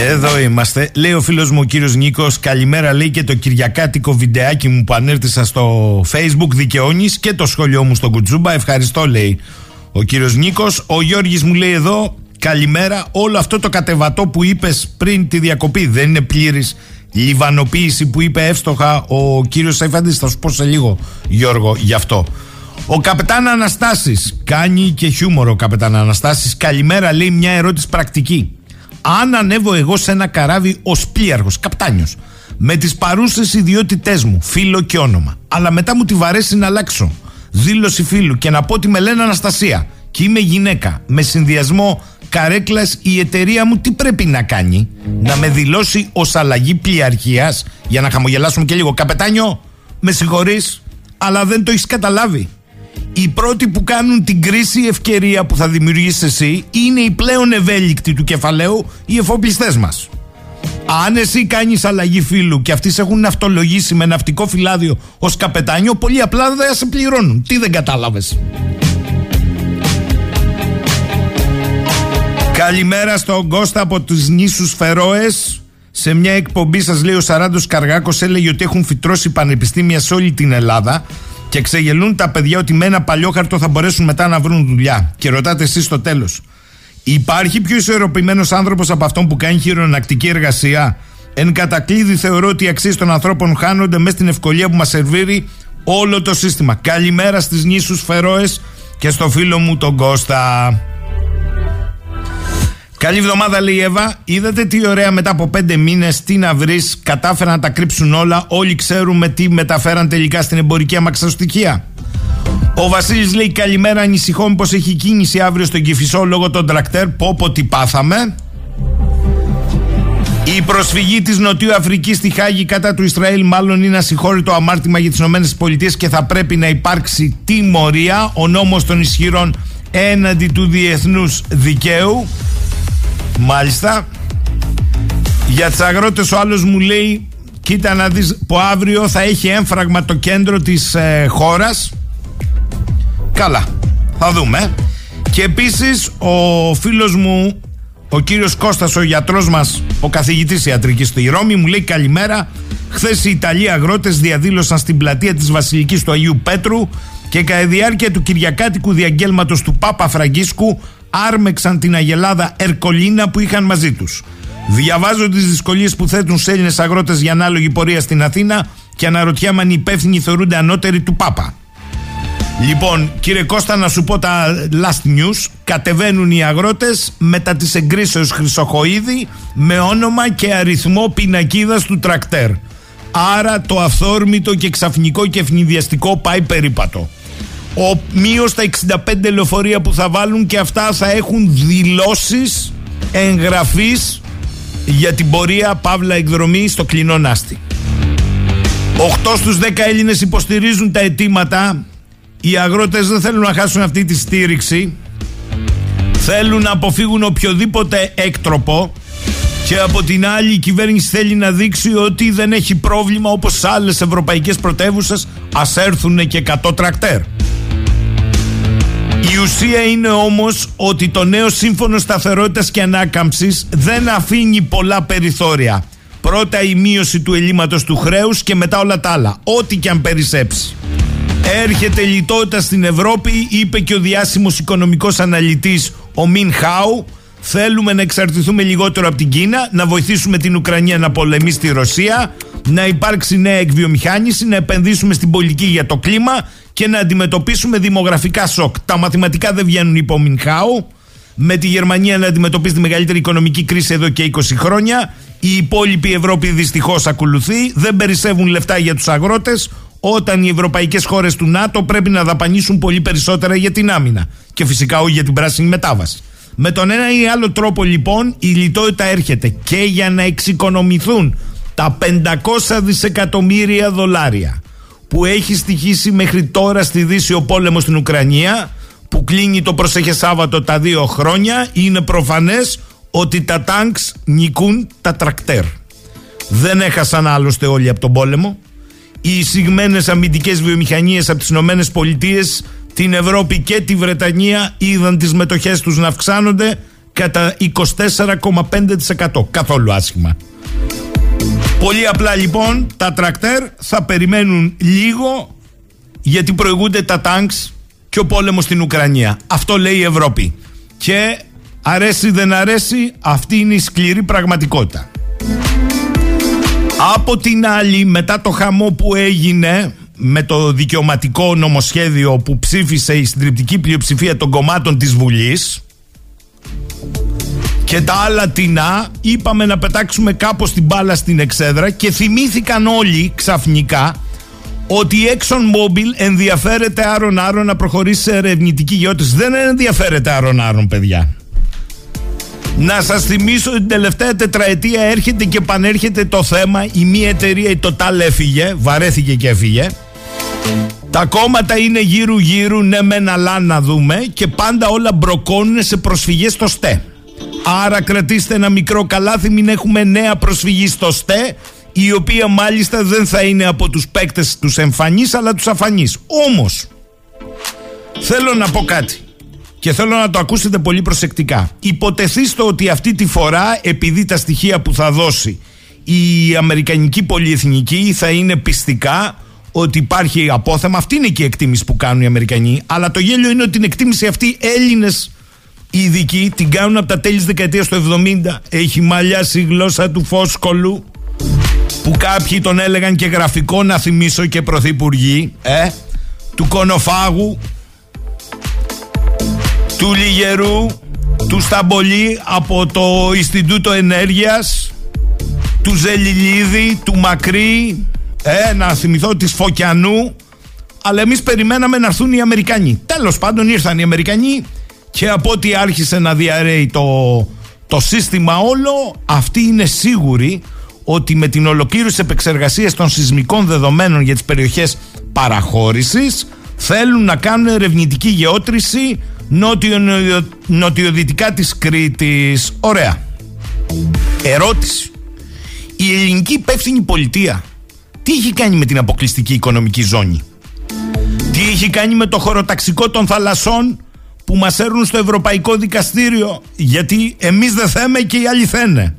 Εδώ είμαστε. Λέει ο φίλος μου ο κύριος Νίκος. Καλημέρα, λέει και το Κυριακάτικο βιντεάκι μου που ανέρτησα στο Facebook. Δικαιώνεις και το σχολείο μου στο Κουτσούμπα. Ευχαριστώ, λέει ο κύριος Νίκος. Ο Γιώργης μου λέει εδώ. Καλημέρα. Όλο αυτό το κατεβατό που είπες πριν τη διακοπή δεν είναι πλήρης λιβανοποίηση που είπε εύστοχα ο κύριος Σαϊφάντη. Θα σου πω σε λίγο, Γιώργο, γι' αυτό. Ο καπετάν Αναστάσης κάνει και χιούμορο ο καπετάν Αναστάσης. Καλημέρα, λέει μια ερώτηση πρακτική. Αν ανέβω εγώ σε ένα καράβι ως πλοίαρχος, καπτάνιος, με τις παρούσες ιδιότητές μου, φίλο και όνομα. Αλλά μετά μου τη βαρέσει να αλλάξω δήλωση φίλου και να πω ότι με λένε Αναστασία και είμαι γυναίκα με συνδυασμό καρέκλας η εταιρεία μου τι πρέπει να κάνει; Να με δηλώσει ως αλλαγή πλειαρχίας για να χαμογελάσουμε και λίγο καπετάνιο με συγχωρείς αλλά δεν το έχεις καταλάβει οι πρώτοι που κάνουν την κρίση ευκαιρία που θα δημιουργήσεις εσύ είναι οι πλέον ευέλικτοι του κεφαλαίου οι εφοπλιστές μας αν εσύ κάνεις αλλαγή φίλου και αυτοί σε έχουν ναυτολογήσει με ναυτικό φυλάδιο ως καπετάνιο, πολύ απλά δεν σε πληρώνουν. Τι δεν κατάλαβες; Καλημέρα στον Κώστα από τους νήσους Φερόες Σε μια εκπομπή σας λέει ο Σαράντος Καργάκος έλεγε ότι έχουν φυτρώσει πανεπιστήμια σε όλη την Ελλάδα και ξεγελούν τα παιδιά ότι με ένα παλιό χαρτό θα μπορέσουν μετά να βρουν δουλειά. Και ρωτάτε εσείς στο τέλος. Υπάρχει πιο ισορροπημένος άνθρωπος από αυτόν που κάνει χειρονακτική εργασία; Εν κατακλείδη θεωρώ ότι οι αξίες των ανθρώπων χάνονται μέσα στην ευκολία που μας σερβίρει όλο το σύστημα. Καλημέρα στις νήσους Φερόες και στο φίλο μου τον Κώστα. Καλή εβδομάδα λέει η Εύα. Είδατε τι ωραία μετά από πέντε μήνες τι να βρεις. Κατάφεραν να τα κρύψουν όλα. Όλοι ξέρουμε τι μεταφέραν τελικά στην εμπορική αμαξοστοιχεία. Ο Βασίλης λέει καλημέρα. Ανησυχώ πω έχει κίνηση αύριο στον Κυφισό λόγω των τρακτέρ. Πω πω τι πάθαμε. Η προσφυγή της Νοτιού Αφρικής στη Χάγη κατά του Ισραήλ, μάλλον είναι ασυγχώρητο αμάρτημα για τις ΗΠΑ και θα πρέπει να υπάρξει τιμωρία. Ο νόμος των ισχυρών έναντι του διεθνούς δικαίου. Μάλιστα. Για του αγρότες, ο άλλος μου λέει: Κοίτα να δεις που αύριο θα έχει έμφραγμα το κέντρο της ε, χώρας Καλά, θα δούμε. Και επίσης ο φίλος μου, ο κύριος Κώστας, ο γιατρός μας, ο καθηγητής ιατρικής στη Ρώμη, μου λέει καλημέρα. Χθες οι Ιταλοί αγρότες διαδήλωσαν στην πλατεία της Βασιλικής του Αγίου Πέτρου και κατά τη διάρκεια του Κυριακάτικου διαγγέλματος του Πάπα Φραγκίσκου άρμεξαν την αγελάδα Ερκολίνα που είχαν μαζί τους. Διαβάζω τις δυσκολίες που θέτουν σε Έλληνες αγρότες για ανάλογη πορεία στην Αθήνα και αναρωτιάμαι αν οι υπεύθυνοι θεωρούνται ανώτεροι του Πάπα. Λοιπόν, κύριε Κώστα, να σου πω τα last news. Κατεβαίνουν οι αγρότες μετά τη εγκρίσεως Χρυσοχοίδη με όνομα και αριθμό πινακίδας του τρακτέρ. Άρα το αυθόρμητο και ξαφνικό και ευνηδιαστικό πάει περίπατο. Ο μείος τα 65 λεωφορεία που θα βάλουν και αυτά θα έχουν δηλώσεις εγγραφής για την πορεία Παύλα εκδρομή στο κλεινό Νάστη. 8 στους 10 Έλληνες υποστηρίζουν τα αιτήματα οι αγρότες δεν θέλουν να χάσουν αυτή τη στήριξη θέλουν να αποφύγουν οποιοδήποτε έκτροπο και από την άλλη η κυβέρνηση θέλει να δείξει ότι δεν έχει πρόβλημα όπως σε άλλες ευρωπαϊκές πρωτεύουσες ας έρθουν και 100 τρακτέρ. Η ουσία είναι όμως ότι το νέο σύμφωνο σταθερότητας και ανάκαμψης δεν αφήνει πολλά περιθώρια. Πρώτα η μείωση του ελλείμματος του χρέους και μετά όλα τα άλλα, ό,τι και αν περισσέψει. Έρχεται λιτότητα στην Ευρώπη, είπε και ο διάσημος οικονομικός αναλυτής ο Μιν Χάου. Θέλουμε να εξαρτηθούμε λιγότερο από την Κίνα, να βοηθήσουμε την Ουκρανία να πολεμήσει τη Ρωσία, να υπάρξει νέα εκβιομηχάνηση, να επενδύσουμε στην πολιτική για το κλίμα και να αντιμετωπίσουμε δημογραφικά σοκ. Τα μαθηματικά δεν βγαίνουν υπό Χάου. Με τη Γερμανία να αντιμετωπίσει τη μεγαλύτερη οικονομική κρίση εδώ και 20 χρόνια. Η υπόλοιπη Ευρώπη δυστυχώς ακολουθεί. Δεν περισσεύουν λεφτά για τους αγρότες όταν οι ευρωπαϊκές χώρες του ΝΑΤΟ πρέπει να δαπανίσουν πολύ περισσότερα για την άμυνα και φυσικά όχι για την πράσινη μετάβαση. Με τον ένα ή άλλο τρόπο λοιπόν η λιτότητα έρχεται και για να εξοικονομηθούν τα 500 δισεκατομμύρια δολάρια που έχει στοιχήσει μέχρι τώρα στη Δύση ο πόλεμος στην Ουκρανία που κλείνει το προσέχε Σάββατο τα δύο χρόνια είναι προφανές ότι τα τάγκς νικούν τα τρακτέρ. Δεν έχασαν άλλωστε όλοι από τον πόλεμο οι εισηγμένες αμυντικές βιομηχανίες από τις Ηνωμένες Πολιτείες, την Ευρώπη και τη Βρετανία είδαν τις μετοχές τους να αυξάνονται κατά 24,5%. Καθόλου άσχημα. Πολύ απλά λοιπόν τα τρακτέρ θα περιμένουν λίγο γιατί προηγούνται τα τάγκς και ο πόλεμος στην Ουκρανία. Αυτό λέει η Ευρώπη. Και αρέσει δεν αρέσει αυτή είναι η σκληρή πραγματικότητα. Από την άλλη, μετά το χαμό που έγινε με το δικαιωματικό νομοσχέδιο που ψήφισε η συντριπτική πλειοψηφία των κομμάτων της Βουλής και τα άλλα τεινά είπαμε να πετάξουμε κάπως την μπάλα στην εξέδρα και θυμήθηκαν όλοι ξαφνικά ότι η ExxonMobil ενδιαφέρεται άρον άρον να προχωρήσει σε ερευνητική γεώτηση. Δεν ενδιαφέρεται άρον άρον παιδιά. Να σας θυμίσω ότι την τελευταία τετραετία έρχεται και πανέρχεται το θέμα η μία εταιρεία η Total έφυγε, βαρέθηκε και έφυγε. Τα κόμματα είναι γύρου γύρου, ναι μεν αλλά να δούμε και πάντα όλα μπροκώνουν σε προσφυγές στο ΣΤΕ. Άρα κρατήστε ένα μικρό καλάθι, μην έχουμε νέα προσφυγή στο ΣΤΕ, η οποία μάλιστα δεν θα είναι από τους παίκτες τους εμφανείς, αλλά τους αφανείς. Όμως, θέλω να πω κάτι και θέλω να το ακούσετε πολύ προσεκτικά. Υποτεθείστε ότι αυτή τη φορά, επειδή τα στοιχεία που θα δώσει η Αμερικανική πολυεθνική θα είναι πιστικά ότι υπάρχει απόθεμα. Αυτή είναι και η εκτίμηση που κάνουν οι Αμερικανοί. Αλλά το γέλιο είναι ότι την εκτίμηση αυτή Έλληνες οι ειδικοί την κάνουν από τα τέλη της δεκαετίας του 70. Έχει μαλλιάσει η γλώσσα του Φόσκολου που κάποιοι τον έλεγαν και γραφικό να θυμίσω και πρωθυπουργοί ε, του Κονοφάγου του Λιγερού του Σταμπολί από το Ινστιτούτο Ενέργειας του Ζελιλίδη, του Μακρύ ε, να θυμηθώ της Φωκιανού αλλά εμείς περιμέναμε να έρθουν οι Αμερικανοί τέλος πάντων ήρθαν οι Αμερικανοί και από ό,τι άρχισε να διαρρέει το, το σύστημα όλο, αυτοί είναι σίγουροι ότι με την ολοκλήρωση επεξεργασίας των σεισμικών δεδομένων για τις περιοχές παραχώρησης θέλουν να κάνουν ερευνητική γεώτρηση νότιο, νοτιοδυτικά της Κρήτης. Ωραία. Ερώτηση. Η ελληνική υπεύθυνη πολιτεία τι έχει κάνει με την αποκλειστική οικονομική ζώνη; Τι έχει κάνει με το χωροταξικό των θαλασσών; Που μας έρουν στο Ευρωπαϊκό Δικαστήριο γιατί εμείς δεν θέμε και οι άλλοι θένε.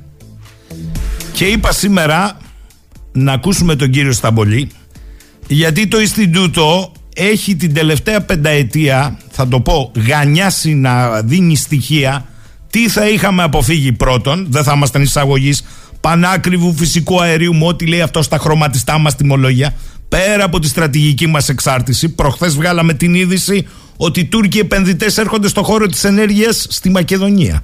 Και είπα σήμερα να ακούσουμε τον κύριο Σταμπολή γιατί το Ινστιτούτο έχει την τελευταία πενταετία θα το πω γανιάσει να δίνει στοιχεία τι θα είχαμε αποφύγει πρώτον δεν θα ήμασταν εισαγωγή πανάκριβου φυσικού αερίου με ό,τι λέει αυτό στα χρωματιστά μας τιμολόγια πέρα από τη στρατηγική μας εξάρτηση προχθές βγάλαμε την είδηση ότι οι Τούρκοι επενδυτές έρχονται στο χώρο της ενέργειας στη Μακεδονία.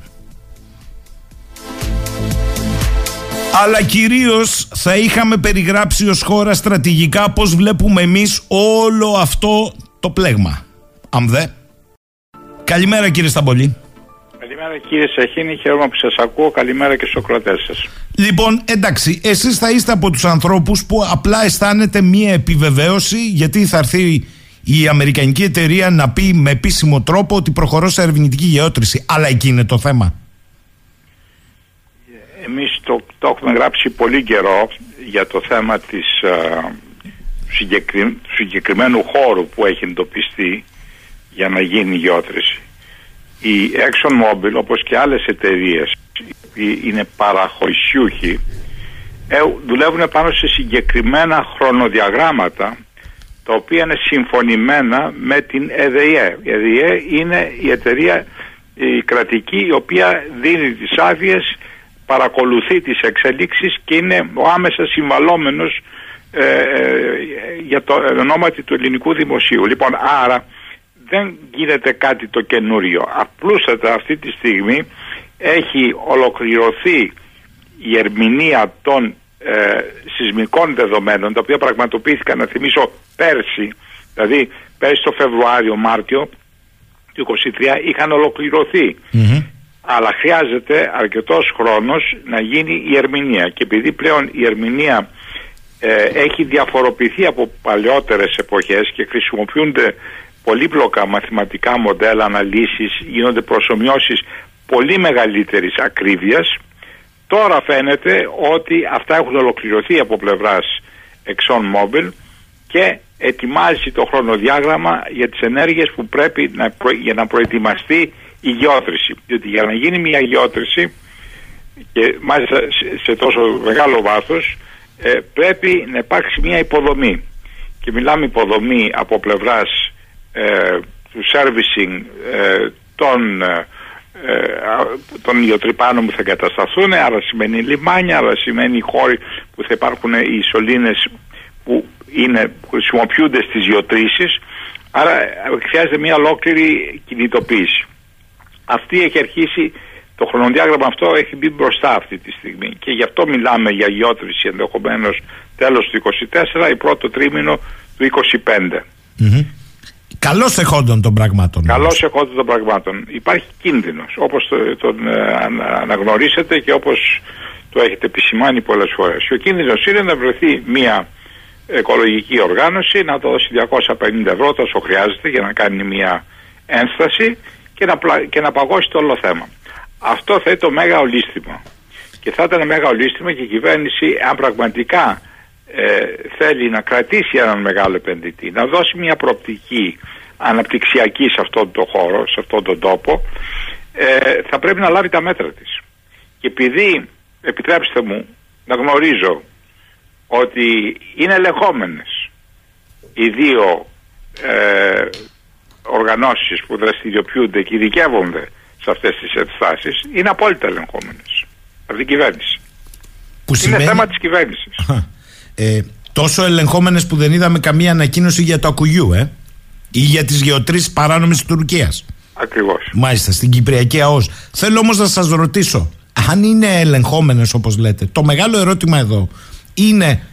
Αλλά κυρίως θα είχαμε περιγράψει ως χώρα στρατηγικά πώς βλέπουμε εμείς όλο αυτό το πλέγμα. Αμδέ. Καλημέρα κύριε Σταμπολή. Καλημέρα κύριε Σαχίνη, χαίρομαι που σας ακούω. Καλημέρα και στους ακροατές σας. Λοιπόν, εντάξει, εσείς θα είστε από τους ανθρώπους που απλά αισθάνεται μία επιβεβαίωση γιατί θα έρθει η Αμερικανική εταιρεία να πει με επίσημο τρόπο ότι προχωρώ σε ερευνητική γεώτρηση. Αλλά εκεί είναι το θέμα. Εμείς το, το έχουμε γράψει πολύ καιρό για το θέμα της συγκεκρι, συγκεκριμένου χώρου που έχει εντοπιστεί για να γίνει γεώτρηση. Η ExxonMobil όπως και άλλες εταιρείες είναι παραχωρησιούχοι ε, δουλεύουν πάνω σε συγκεκριμένα χρονοδιαγράμματα τα οποία είναι συμφωνημένα με την ΕΔΕΕ. Η ΕΔΕΕ είναι η εταιρεία η κρατική η οποία δίνει τις άδειες, παρακολουθεί τις εξελίξεις και είναι ο άμεσα συμβαλόμενος ε, ε, για το ονόματι του ελληνικού δημοσίου. Λοιπόν, άρα δεν γίνεται κάτι το καινούριο. Απλούστατα αυτή τη στιγμή έχει ολοκληρωθεί η ερμηνεία των ε, σεισμικών δεδομένων τα οποία πραγματοποιήθηκαν να θυμίσω πέρσι δηλαδή πέρσι το Φεβρουάριο Μάρτιο του 23 είχαν αλλά χρειάζεται αρκετός χρόνος να γίνει η ερμηνεία. Και επειδή πλέον η ερμηνεία ε, έχει διαφοροποιηθεί από παλαιότερες εποχές και χρησιμοποιούνται πολύπλοκα μαθηματικά μοντέλα αναλύσεις γίνονται προσωμιώσεις πολύ μεγαλύτερης ακρίβειας Τώρα φαίνεται ότι αυτά έχουν ολοκληρωθεί από πλευράς ExxonMobil και ετοιμάζει το χρονοδιάγραμμα για τις ενέργειες που πρέπει να για να προετοιμαστεί η γεώτρηση. Διότι για να γίνει μια γεώτρηση και μάλιστα σε τόσο μεγάλο βάθος ε, πρέπει να υπάρξει μια υποδομή. Και μιλάμε υποδομή από πλευράς ε, του servicing ε, των ε, των ηλιοτρυπάνων που θα εγκατασταθούν, άρα σημαίνει λιμάνια, άρα σημαίνει χώροι που θα υπάρχουν οι σωλήνες που, είναι, που χρησιμοποιούνται στις γεωτρήσεις, άρα χρειάζεται μια ολόκληρη κινητοποίηση. Αυτή έχει αρχίσει Το χρονοδιάγραμμα αυτό έχει μπει μπροστά αυτή τη στιγμή και γι' αυτό μιλάμε για γιότρηση ενδεχομένως τέλος του 24 ή πρώτο τρίμηνο του 25. Mm-hmm. Καλώς εχόντων των πραγμάτων. Καλώς εχόντων των πραγμάτων. Υπάρχει κίνδυνος, όπως το, τον ε, αναγνωρίσετε και όπως το έχετε επισημάνει πολλές φορές. Και ο κίνδυνος είναι να βρεθεί μια οικολογική οργάνωση να το δώσει 250 ευρώ τόσο χρειάζεται για να κάνει μια ένσταση και να, και να παγώσει το όλο θέμα. Αυτό θα είναι το μέγα ολίσθημα. Και θα ήταν μέγα ολίσθημα και η κυβέρνηση αν πραγματικά ε, θέλει να κρατήσει έναν μεγάλο επενδυτή, να δώσει μια προοπτική αναπτυξιακή σε αυτόν τον χώρο, σε αυτόν τον τόπο, ε, θα πρέπει να λάβει τα μέτρα της. Και επειδή, επιτρέψτε μου, να γνωρίζω ότι είναι ελεγχόμενες οι δύο ε, οργανώσεις που δραστηριοποιούνται και ειδικεύονται σε αυτές τις ενστάσεις, είναι απόλυτα ελεγχόμενες από την κυβέρνηση. Που είναι θέμα της κυβέρνησης. Ε, τόσο ελεγχόμενες που δεν είδαμε καμία ανακοίνωση για το ακουγιού, ε, ή για τις γεωτρήσεις παράνομε της Τουρκίας. Ακριβώς. Μάλιστα, στην Κυπριακή ΑΟΣ. Θέλω όμως να σας ρωτήσω, αν είναι ελεγχόμενες όπως λέτε, το μεγάλο ερώτημα εδώ είναι,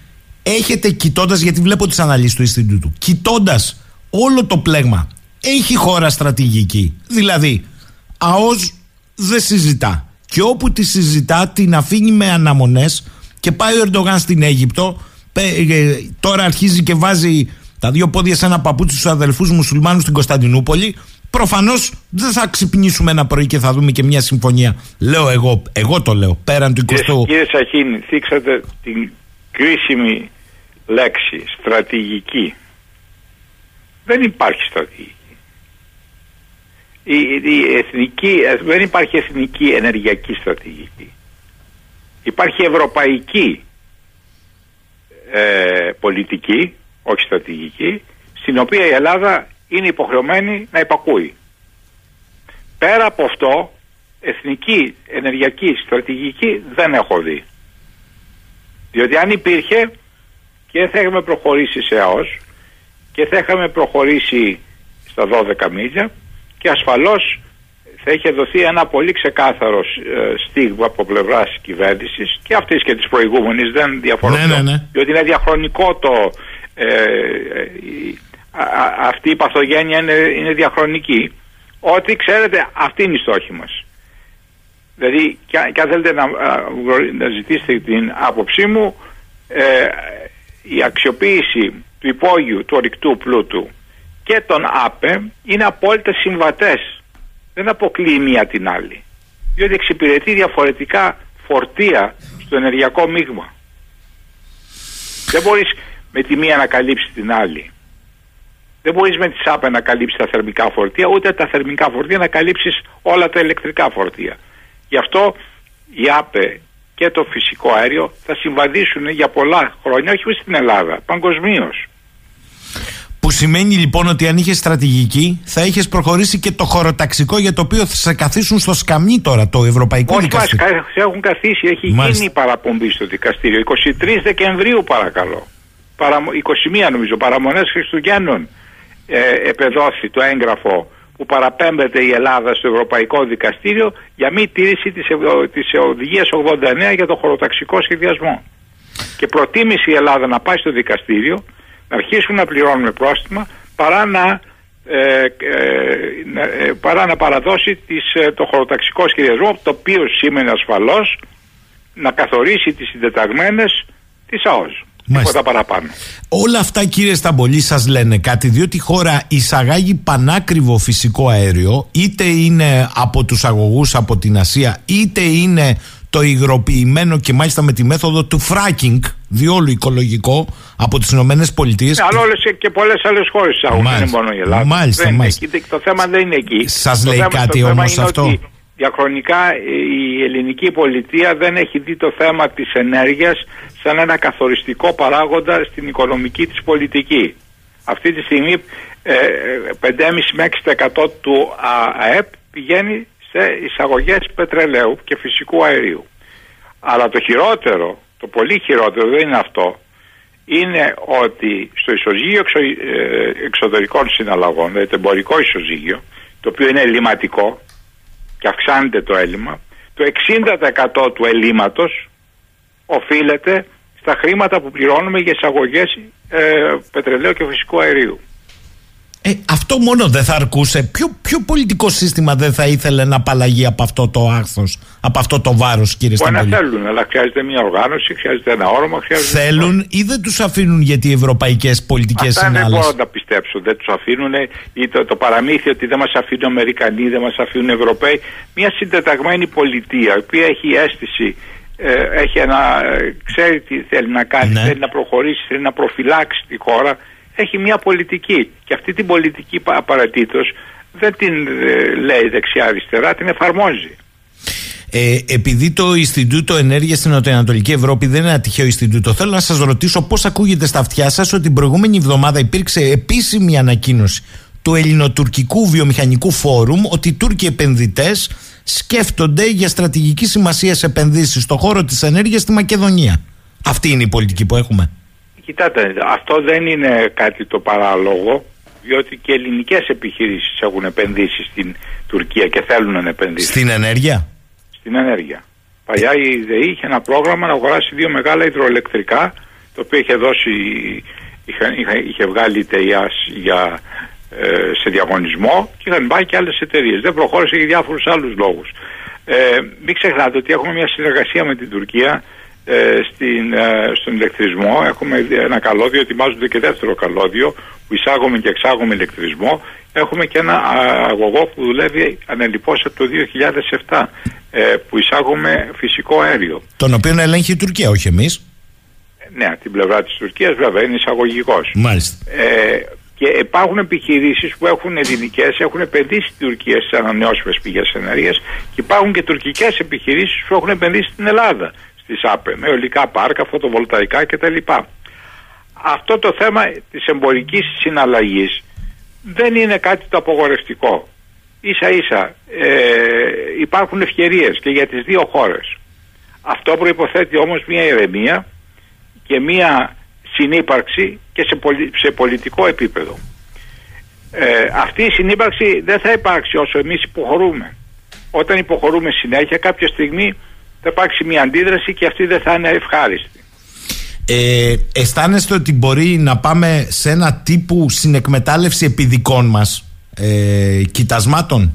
έχετε κοιτώντας, γιατί βλέπω τις αναλύσεις του Ινστιτούτου, κοιτώντας όλο το πλέγμα, έχει χώρα στρατηγική. Δηλαδή, ΑΟΣ δεν συζητά. Και όπου τη συζητά, την αφήνει με αναμονές και πάει ο Ερντογάν στην Αίγυπτο ε, τώρα αρχίζει και βάζει τα δύο πόδια σε ένα παπούτσι στους αδελφούς μουσουλμάνους στην Κωνσταντινούπολη. Προφανώς δεν θα ξυπνήσουμε ένα πρωί και θα δούμε και μια συμφωνία. Λέω εγώ, εγώ το λέω, πέραν του 20ου. Κύριε, κύριε Σαχίνη, θίξατε την κρίσιμη λέξη στρατηγική. Δεν υπάρχει στρατηγική. Η, η εθνική, δεν υπάρχει εθνική ενεργειακή στρατηγική. Υπάρχει ευρωπαϊκή ε, πολιτική, όχι στρατηγική, στην οποία η Ελλάδα είναι υποχρεωμένη να υπακούει. Πέρα από αυτό, εθνική ενεργειακή στρατηγική δεν έχω δει. Διότι αν υπήρχε και θα είχαμε προχωρήσει σε ΑΟΣ και θα είχαμε προχωρήσει στα 12 μίλια και ασφαλώς θα είχε δοθεί ένα πολύ ξεκάθαρος ε, στίγμα από πλευράς τη κυβέρνησης και αυτής και της προηγούμενης. Δεν διαφοροποιώ. Ναι, ναι, ναι. Διότι είναι διαχρονικό το. Ε, ε αυτή η παθογένεια είναι, είναι διαχρονική. Ότι ξέρετε, αυτή είναι η στόχη μας. Δηλαδή, και, αν θέλετε να, να ζητήσετε την άποψή μου, ε, η αξιοποίηση του υπόγειου του ορυκτού πλούτου και των ΑΠΕ είναι απόλυτα συμβατές δεν αποκλείει μία την άλλη. Διότι εξυπηρετεί διαφορετικά φορτία στο ενεργειακό μείγμα. Δεν μπορείς με τη μία να καλύψεις την άλλη. Δεν μπορείς με τη ΣΑΠΕ να καλύψεις τα θερμικά φορτία, ούτε τα θερμικά φορτία να καλύψεις όλα τα ηλεκτρικά φορτία. Γι' αυτό η ΑΠΕ και το φυσικό αέριο θα συμβαδίσουν για πολλά χρόνια, όχι στην Ελλάδα, παγκοσμίως. Που σημαίνει λοιπόν ότι αν είχες στρατηγική, θα είχες προχωρήσει και το χωροταξικό για το οποίο θα σε καθίσουν στο σκαμνί τώρα, το Ευρωπαϊκό Όχι, Δικαστήριο. Όχι, μας έχουν καθίσει. Έχει Μάλιστα. γίνει παραπομπή στο δικαστήριο. 23 Δεκεμβρίου, παρακαλώ. 21 νομίζω, παραμονές Χριστουγέννων ε, επεδόθη το έγγραφο που παραπέμπεται η Ελλάδα στο Ευρωπαϊκό Δικαστήριο για μη τήρηση της, της οδηγίας 89 για το χωροταξικό σχεδιασμό. Και προτίμησε η Ελλάδα να πάει στο δικαστήριο να αρχίσουν να πληρώνουμε πρόστιμα παρά να, ε, ε, ε παρά να παραδώσει τις, ε, το χωροταξικό σχεδιασμό το οποίο σήμαινε ασφαλώς να καθορίσει τις συντεταγμένες της ΑΟΣ. Τίποτα παραπάνω. Όλα αυτά κύριε Σταμπολή σας λένε κάτι διότι η χώρα εισαγάγει πανάκριβο φυσικό αέριο είτε είναι από τους αγωγούς από την Ασία είτε είναι το υγροποιημένο και μάλιστα με τη μέθοδο του fracking, διόλου οικολογικό, από τις Ηνωμένες Πολιτείες. Αλλά όλες και πολλές άλλες χώρες εισάγουν, δεν είναι μόνο η Ελλάδα. Μάλιστα, δεν μάλιστα. Εκεί, το θέμα δεν είναι εκεί. Σας λέει κάτι όμως αυτό. Ότι διαχρονικά η ελληνική πολιτεία δεν έχει δει το θέμα της ενέργειας σαν ένα καθοριστικό παράγοντα στην οικονομική της πολιτική. Αυτή τη στιγμή 5,5 με 6% του ΑΕΠ πηγαίνει σε εισαγωγές πετρελαίου και φυσικού αερίου. Αλλά το χειρότερο, το πολύ χειρότερο δεν είναι αυτό, είναι ότι στο ισοζύγιο εξω, ε, εξωτερικών συναλλαγών, δηλαδή το εμπορικό ισοζύγιο, το οποίο είναι ελληματικό και αυξάνεται το έλλειμμα, Το 60% του ελλείμματος οφείλεται στα χρήματα που πληρώνουμε για εισαγωγές ε, πετρελαίου και φυσικού αερίου. Ε, αυτό μόνο δεν θα αρκούσε. Ποιο, ποιο πολιτικό σύστημα δεν θα ήθελε να απαλλαγεί από αυτό το άχθος, από αυτό το βάρος, κύριε Σταμπολή. Μπορεί να θέλουν, αλλά χρειάζεται μια οργάνωση, χρειάζεται ένα όρομα. Χρειάζεται θέλουν ή δεν τους αφήνουν γιατί οι ευρωπαϊκές πολιτικές είναι άλλε. Δεν μπορώ να τα πιστέψω. Δεν τους αφήνουν ή το, το παραμύθι ότι δεν μας αφήνουν Αμερικανοί, δεν μας αφήνουν Ευρωπαίοι. Μια συντεταγμένη πολιτεία, η οποία έχει αίσθηση ε, έχει ένα, ε, ξέρει τι θέλει να κάνει, ναι. θέλει να προχωρήσει, θέλει να προφυλάξει τη χώρα έχει μια πολιτική και αυτή την πολιτική απαραίτητος δεν την ε, λέει δεξιά-αριστερά, την εφαρμόζει. Ε, επειδή το Ινστιτούτο Ενέργειας στην Νοτιοανατολική Ευρώπη δεν είναι ένα τυχαίο Ινστιτούτο, θέλω να σας ρωτήσω πώς ακούγεται στα αυτιά σας ότι την προηγούμενη εβδομάδα υπήρξε επίσημη ανακοίνωση του Ελληνοτουρκικού Βιομηχανικού Φόρουμ ότι οι Τούρκοι επενδυτές σκέφτονται για στρατηγική σημασία επενδύσεις στον χώρο της ενέργειας στη Μακεδονία. Αυτή είναι η πολιτική που έχουμε. Κοιτάτε, αυτό δεν είναι κάτι το παράλογο, διότι και ελληνικές επιχειρήσεις έχουν επενδύσει στην Τουρκία και θέλουν να επενδύσουν. Στην ενέργεια; Στην ενέργεια. Παλιά η ΔΕΗ είχε ένα πρόγραμμα να αγοράσει δύο μεγάλα υδροελεκτρικά, το οποίο είχε δώσει, είχε, είχε, είχε βγάλει η ΤΕΙΑΣ για, ε, σε διαγωνισμό και είχαν πάει και άλλες εταιρείες. Δεν προχώρησε για διάφορους άλλους λόγους. Ε, μην ξεχνάτε ότι έχουμε μια συνεργασία με την Τουρκία ε, στην, ε, στον ηλεκτρισμό. Έχουμε ένα καλώδιο, ετοιμάζονται και δεύτερο καλώδιο που εισάγουμε και εξάγουμε ηλεκτρισμό. Έχουμε και ένα αγωγό που δουλεύει ανελειπώς από το 2007 ε, που εισάγουμε φυσικό αέριο. Τον οποίο ελέγχει η Τουρκία, όχι εμείς. Ναι, την πλευρά της Τουρκίας βέβαια είναι εισαγωγικός. Μάλιστα. Ε, και υπάρχουν επιχειρήσεις που έχουν ελληνικέ, έχουν επενδύσει στην Τουρκία στις ανανεώσιμες πηγές ενέργειας και υπάρχουν και τουρκικές επιχειρήσεις που έχουν επενδύσει στην Ελλάδα της ΑΠΕ με ολικά πάρκα, φωτοβολταϊκά κτλ. Αυτό το θέμα της εμπορικής συναλλαγής δεν είναι κάτι το απογορευτικό. Ίσα ίσα ε, υπάρχουν ευκαιρίες και για τις δύο χώρες. Αυτό προϋποθέτει όμως μια ηρεμία και μια συνύπαρξη και σε, σε πολιτικό επίπεδο. Ε, αυτή η συνύπαρξη δεν θα υπάρξει όσο εμείς υποχωρούμε. Όταν υποχωρούμε συνέχεια κάποια στιγμή θα υπάρξει μια αντίδραση και αυτή δεν θα είναι ευχάριστη. Ε, αισθάνεστε ότι μπορεί να πάμε σε ένα τύπου συνεκμετάλλευση επιδικών μας ε, κοιτασμάτων;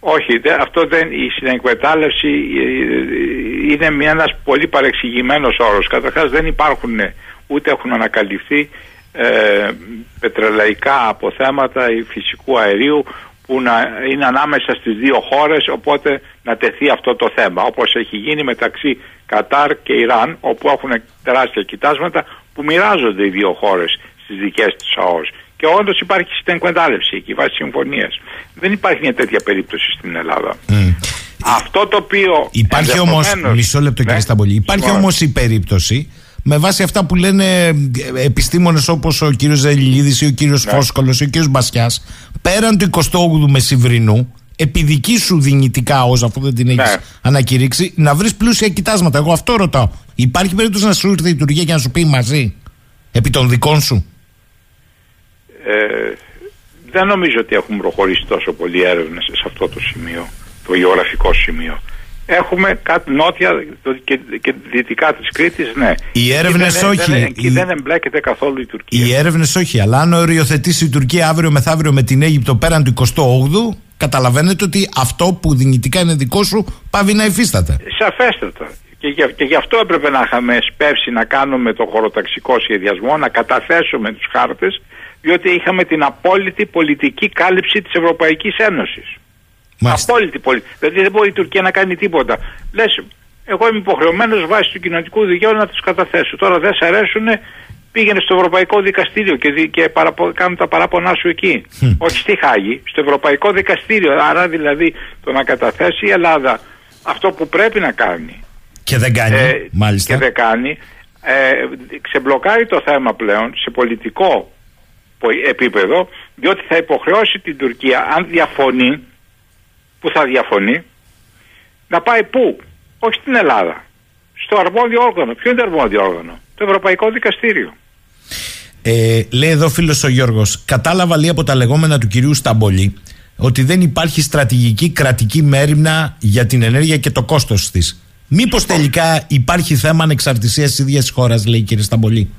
Όχι, αυτό δεν, η συνεκμετάλλευση ε, είναι μια, ένας πολύ παρεξηγημένος όρος. Καταρχάς δεν υπάρχουν ούτε έχουν ανακαλυφθεί ε, πετρελαϊκά αποθέματα ή φυσικού αερίου που να είναι ανάμεσα στις δύο χώρες οπότε να τεθεί αυτό το θέμα. Όπως έχει γίνει μεταξύ Κατάρ και Ιράν όπου έχουν τεράστια κοιτάσματα που μοιράζονται οι δύο χώρες στις δικές τους ΑΟΣ. Και όντως υπάρχει στην εκμετάλλευση εκεί βάσει συμφωνίας. Δεν υπάρχει μια τέτοια περίπτωση στην Ελλάδα. Αυτό το οποίο υπάρχει όμως μισό λεπτό κύριε ναι, Σταμπολή υπάρχει όμως η περίπτωση με βάση αυτά που λένε ε, επιστήμονες όπως ο κύριος Ζελιλίδης ή ο κύριος ναι. Φόσκολος ή ο κύριος Μπασιάς πέραν του 28ου Μεσημβρινού επί δική σου δυνητικά ω αφού δεν την έχεις ναι. ανακηρύξει να βρεις πλούσια κοιτάσματα. Εγώ αυτό ρωτάω. Υπάρχει περίπτωση να σου ήρθε η Τουρκία και να σου πει μαζί επί των δικών σου; Ε, δεν νομίζω ότι έχουν προχωρήσει τόσο πολλοί έρευνες σε αυτό το σημείο, το γεωγραφικό σημείο. Έχουμε κάτι νότια και, και δυτικά της Κρήτης, ναι. Οι έρευνες όχι. Δεν, εκεί δεν εμπλέκεται καθόλου η Τουρκία. Οι έρευνες όχι. Αλλά αν οριοθετήσει η Τουρκία αύριο μεθαύριο με την Αίγυπτο πέραν του 28ου, καταλαβαίνετε ότι αυτό που δυνητικά είναι δικό σου πάβει να υφίσταται. Σαφέστατα. Και, γι, και γι' αυτό έπρεπε να είχαμε σπεύσει να κάνουμε το χωροταξικό σχεδιασμό, να καταθέσουμε τους χάρτες, διότι είχαμε την απόλυτη πολιτική κάλυψη της Ευρωπαϊκής Ένωσης. Μάλιστα. Απόλυτη πολιτική. Δηλαδή δεν μπορεί η Τουρκία να κάνει τίποτα. Λες, εγώ είμαι υποχρεωμένος βάσει του κοινωνικού δικαίου να τους καταθέσω. Τώρα δεν σε αρέσουν, πήγαινε στο Ευρωπαϊκό Δικαστήριο και, δι, και παραπο, κάνουν τα παράπονά σου εκεί. Όχι στη Χάγη, στο Ευρωπαϊκό Δικαστήριο. Άρα δηλαδή το να καταθέσει η Ελλάδα αυτό που πρέπει να κάνει. Και δεν κάνει, ε, μάλιστα. Και δεν κάνει. Ε, ξεμπλοκάρει το θέμα πλέον σε πολιτικό επίπεδο, διότι θα υποχρεώσει την Τουρκία, αν διαφωνεί, που θα διαφωνεί, να πάει πού, όχι στην Ελλάδα, στο αρμόδιο όργανο. Ποιο είναι το αρμόδιο όργανο, το Ευρωπαϊκό Δικαστήριο. Ε, λέει εδώ φίλος ο Γιώργος, κατάλαβα λίγο από τα λεγόμενα του κυρίου Σταμπολή ότι δεν υπάρχει στρατηγική κρατική μέρημνα για την ενέργεια και το κόστος της. Μήπως τελικά υπάρχει θέμα ανεξαρτησίας της ίδιας χώρας, λέει κύριε Σταμπολή.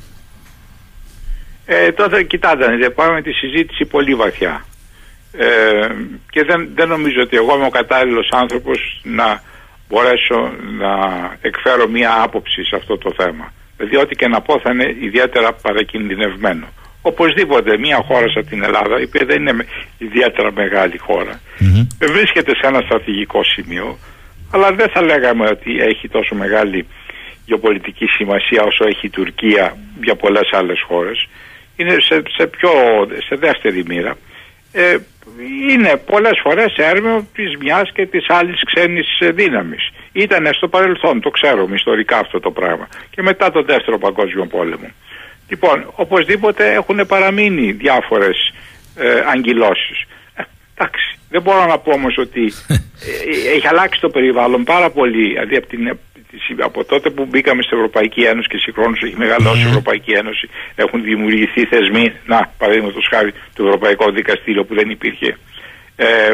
Ε, τότε κοιτάτε, πάμε τη συζήτηση πολύ βαθιά. Ε, και δεν, δεν νομίζω ότι εγώ είμαι ο κατάλληλος άνθρωπος να μπορέσω να εκφέρω μία άποψη σε αυτό το θέμα. Δηλαδή ό,τι και να πω θα είναι ιδιαίτερα παρακινδυνευμένο. Οπωσδήποτε μια χώρα σαν την Ελλάδα, η οποία δεν είναι ιδιαίτερα μεγάλη χώρα, mm-hmm. βρίσκεται σε ένα στρατηγικό σημείο, αλλά δεν θα λέγαμε ότι έχει τόσο μεγάλη γεωπολιτική σημασία όσο έχει η Τουρκία για πολλές άλλες χώρες. Είναι σε, σε πιο σε δεύτερη μοίρα. Ε, είναι πολλές φορές έρμεο της μιας και της άλλης ξένης δύναμης. Ήταν στο παρελθόν, το ξέρουμε ιστορικά αυτό το πράγμα. Και μετά τον δεύτερο παγκόσμιο πόλεμο. Λοιπόν, οπωσδήποτε έχουν παραμείνει διάφορες ε, αγκυλώσεις. Ε, εντάξει, δεν μπορώ να πω όμως ότι ε, έχει αλλάξει το περιβάλλον πάρα πολύ. Δηλαδή από, την, από τότε που μπήκαμε στην Ευρωπαϊκή Ένωση και συγχρόνως έχει μεγαλώσει η Ευρωπαϊκή Ένωση, έχουν δημιουργηθεί θεσμοί, να παραδείγματος χάρη το Ευρωπαϊκό Δικαστήριο που δεν υπήρχε. Ε,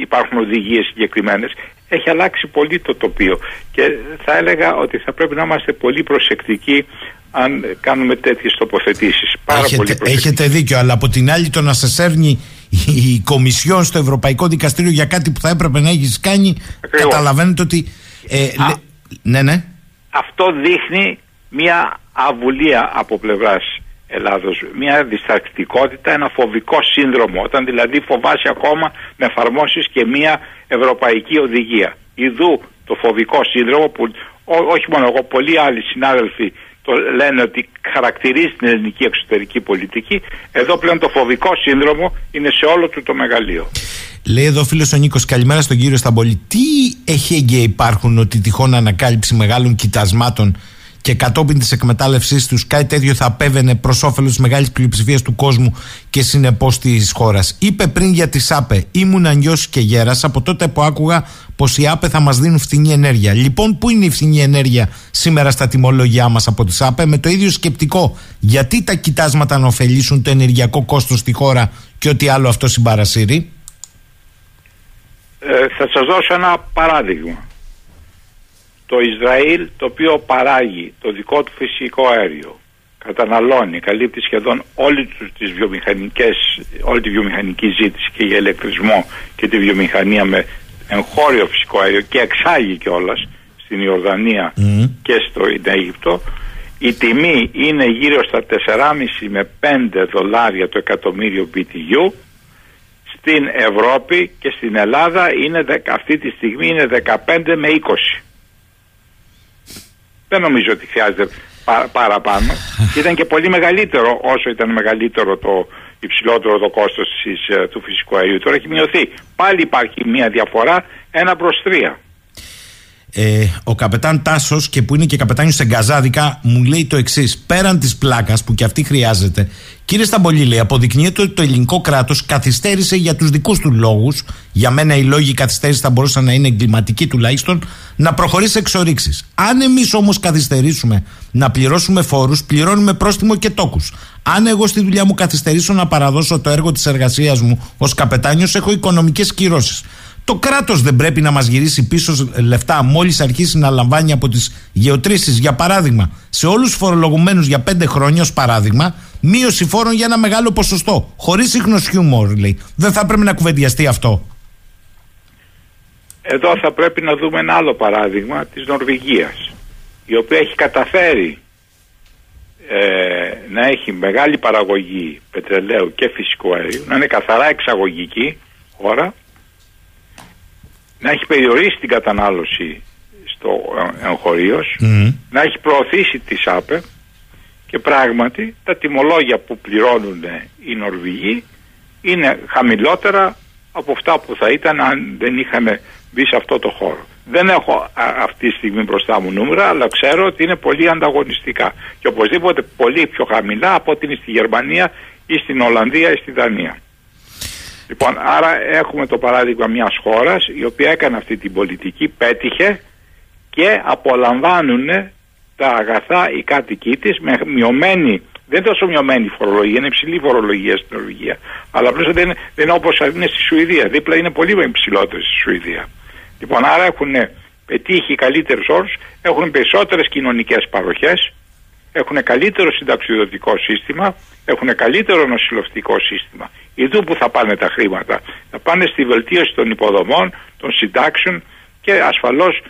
υπάρχουν οδηγίες συγκεκριμένες. Έχει αλλάξει πολύ το τοπίο και θα έλεγα ότι θα πρέπει να είμαστε πολύ προσεκτικοί αν κάνουμε τέτοιες τοποθετήσεις. Πάρα έχετε, πολύ έχετε δίκιο, αλλά από την άλλη το να σας έρνει η Κομισιόν στο Ευρωπαϊκό Δικαστήριο για κάτι που θα έπρεπε να έχεις κάνει, καταλαβαίνετε ότι... Ε, ναι, ναι. Αυτό δείχνει μια αβουλία από πλευράς Ελλάδος, μια διστακτικότητα, ένα φοβικό σύνδρομο, όταν δηλαδή φοβάσαι ακόμα να εφαρμόσεις και μια ευρωπαϊκή οδηγία. Ιδού το φοβικό σύνδρομο που όχι μόνο εγώ, πολλοί άλλοι συνάδελφοι το λένε ότι χαρακτηρίζει την ελληνική εξωτερική πολιτική. Εδώ πλέον το φοβικό σύνδρομο είναι σε όλο του το μεγαλείο. Λέει εδώ φίλος ο Νίκος, καλημέρα στον κύριο Σταμπολή. Τι εχέγγυα υπάρχουν ότι τυχόν ανακάλυψη μεγάλων κοιτασμάτων και κατόπιν της εκμετάλλευσής τους κάτι τέτοιο θα απέβαινε προς όφελος της μεγάλης πλειοψηφίας του κόσμου και συνεπώς της χώρας. Είπε πριν για τη ΣΑΠΕ, ήμουν ανιός και γέρας από τότε που άκουγα πως οι ΑΠΕ θα μας δίνουν φθηνή ενέργεια. Λοιπόν, πού είναι η φθηνή ενέργεια σήμερα στα τιμολόγια μας από τη ΣΑΠΕ, με το ίδιο σκεπτικό. Γιατί τα κοιτάσματα να ωφελήσουν το ενεργειακό κόστος στη χώρα και ό,τι άλλο αυτό συμπαρασύρει; Ε, θα σας δώσω ένα παράδειγμα. Το Ισραήλ το οποίο παράγει το δικό του φυσικό αέριο καταναλώνει, καλύπτει σχεδόν όλη, τις βιομηχανικές, όλη τη βιομηχανική ζήτηση και για ηλεκτρισμό και τη βιομηχανία με εγχώριο φυσικό αέριο και εξάγει κιόλας στην Ιορδανία και στο Αίγυπτο. Η τιμή είναι γύρω στα 4,5 με 5 δολάρια το εκατομμύριο BTU στην Ευρώπη και στην Ελλάδα είναι, αυτή τη στιγμή είναι 15 με 20 δεν νομίζω ότι χρειάζεται παραπάνω. ήταν και πολύ μεγαλύτερο όσο ήταν μεγαλύτερο το υψηλότερο το κόστος ε, του φυσικού αερίου. Τώρα έχει μειωθεί. Πάλι υπάρχει μια διαφορά ένα προς τρία ε, ο καπετάν Τάσος και που είναι και καπετάνιος σε Γκαζάδικα μου λέει το εξής. Πέραν της πλάκας που και αυτή χρειάζεται, κύριε Σταμπολί, λέει, αποδεικνύεται ότι το ελληνικό κράτος καθυστέρησε για τους δικούς του λόγους. Για μένα οι λόγοι καθυστέρησης θα μπορούσαν να είναι εγκληματικοί τουλάχιστον, να προχωρήσει εξορίξεις. Αν εμείς όμως καθυστερήσουμε να πληρώσουμε φόρους, πληρώνουμε πρόστιμο και τόκους. Αν εγώ στη δουλειά μου καθυστερήσω να παραδώσω το έργο της εργασίας μου ως καπετάνιος, έχω οικονομικές κυρώσεις. Το κράτος δεν πρέπει να μας γυρίσει πίσω λεφτά μόλις αρχίσει να λαμβάνει από τις γεωτρήσεις. Για παράδειγμα, σε όλους τους φορολογουμένους για πέντε χρόνια, ως παράδειγμα, μείωση φόρων για ένα μεγάλο ποσοστό. Χωρίς ίχνος χιούμορ, λέει. Δεν θα πρέπει να κουβεντιαστεί αυτό. Εδώ θα πρέπει να δούμε ένα άλλο παράδειγμα της Νορβηγίας η οποία έχει καταφέρει ε, να έχει μεγάλη παραγωγή πετρελαίου και φυσικού αερίου να είναι καθαρά εξαγωγική χώρα να έχει περιορίσει την κατανάλωση στο εγχωρίος, να έχει προωθήσει τη ΣΑΠΕ και πράγματι τα τιμολόγια που πληρώνουν οι Νορβηγοί είναι χαμηλότερα από αυτά που θα ήταν αν δεν είχαν μπει σε αυτό το χώρο. Δεν έχω αυτή τη στιγμή μπροστά μου νούμερα, αλλά ξέρω ότι είναι πολύ ανταγωνιστικά και οπωσδήποτε πολύ πιο χαμηλά από ότι είναι στη Γερμανία ή στην Ολλανδία ή στη Δανία. Λοιπόν, άρα έχουμε το παράδειγμα μιας χώρας η οποία έκανε αυτή την πολιτική, πέτυχε και απολαμβάνουν τα αγαθά οι κάτοικοί της με μειωμένη Δεν είναι τόσο μειωμένη η φορολογία, είναι υψηλή η φορολογία στην Νορβηγία. Αλλά απλώς δεν, είναι, δεν είναι όπως είναι στη Σουηδία. Δίπλα είναι πολύ υψηλότερη στη Σουηδία. Λοιπόν, άρα έχουν πετύχει καλύτερους όρους, έχουν περισσότερες κοινωνικές παροχές, έχουν καλύτερο συνταξιοδοτικό σύστημα, έχουν καλύτερο νοσηλευτικό σύστημα. Ιδού που θα πάνε τα χρήματα. Θα πάνε στη βελτίωση των υποδομών, των συντάξεων και ασφαλώς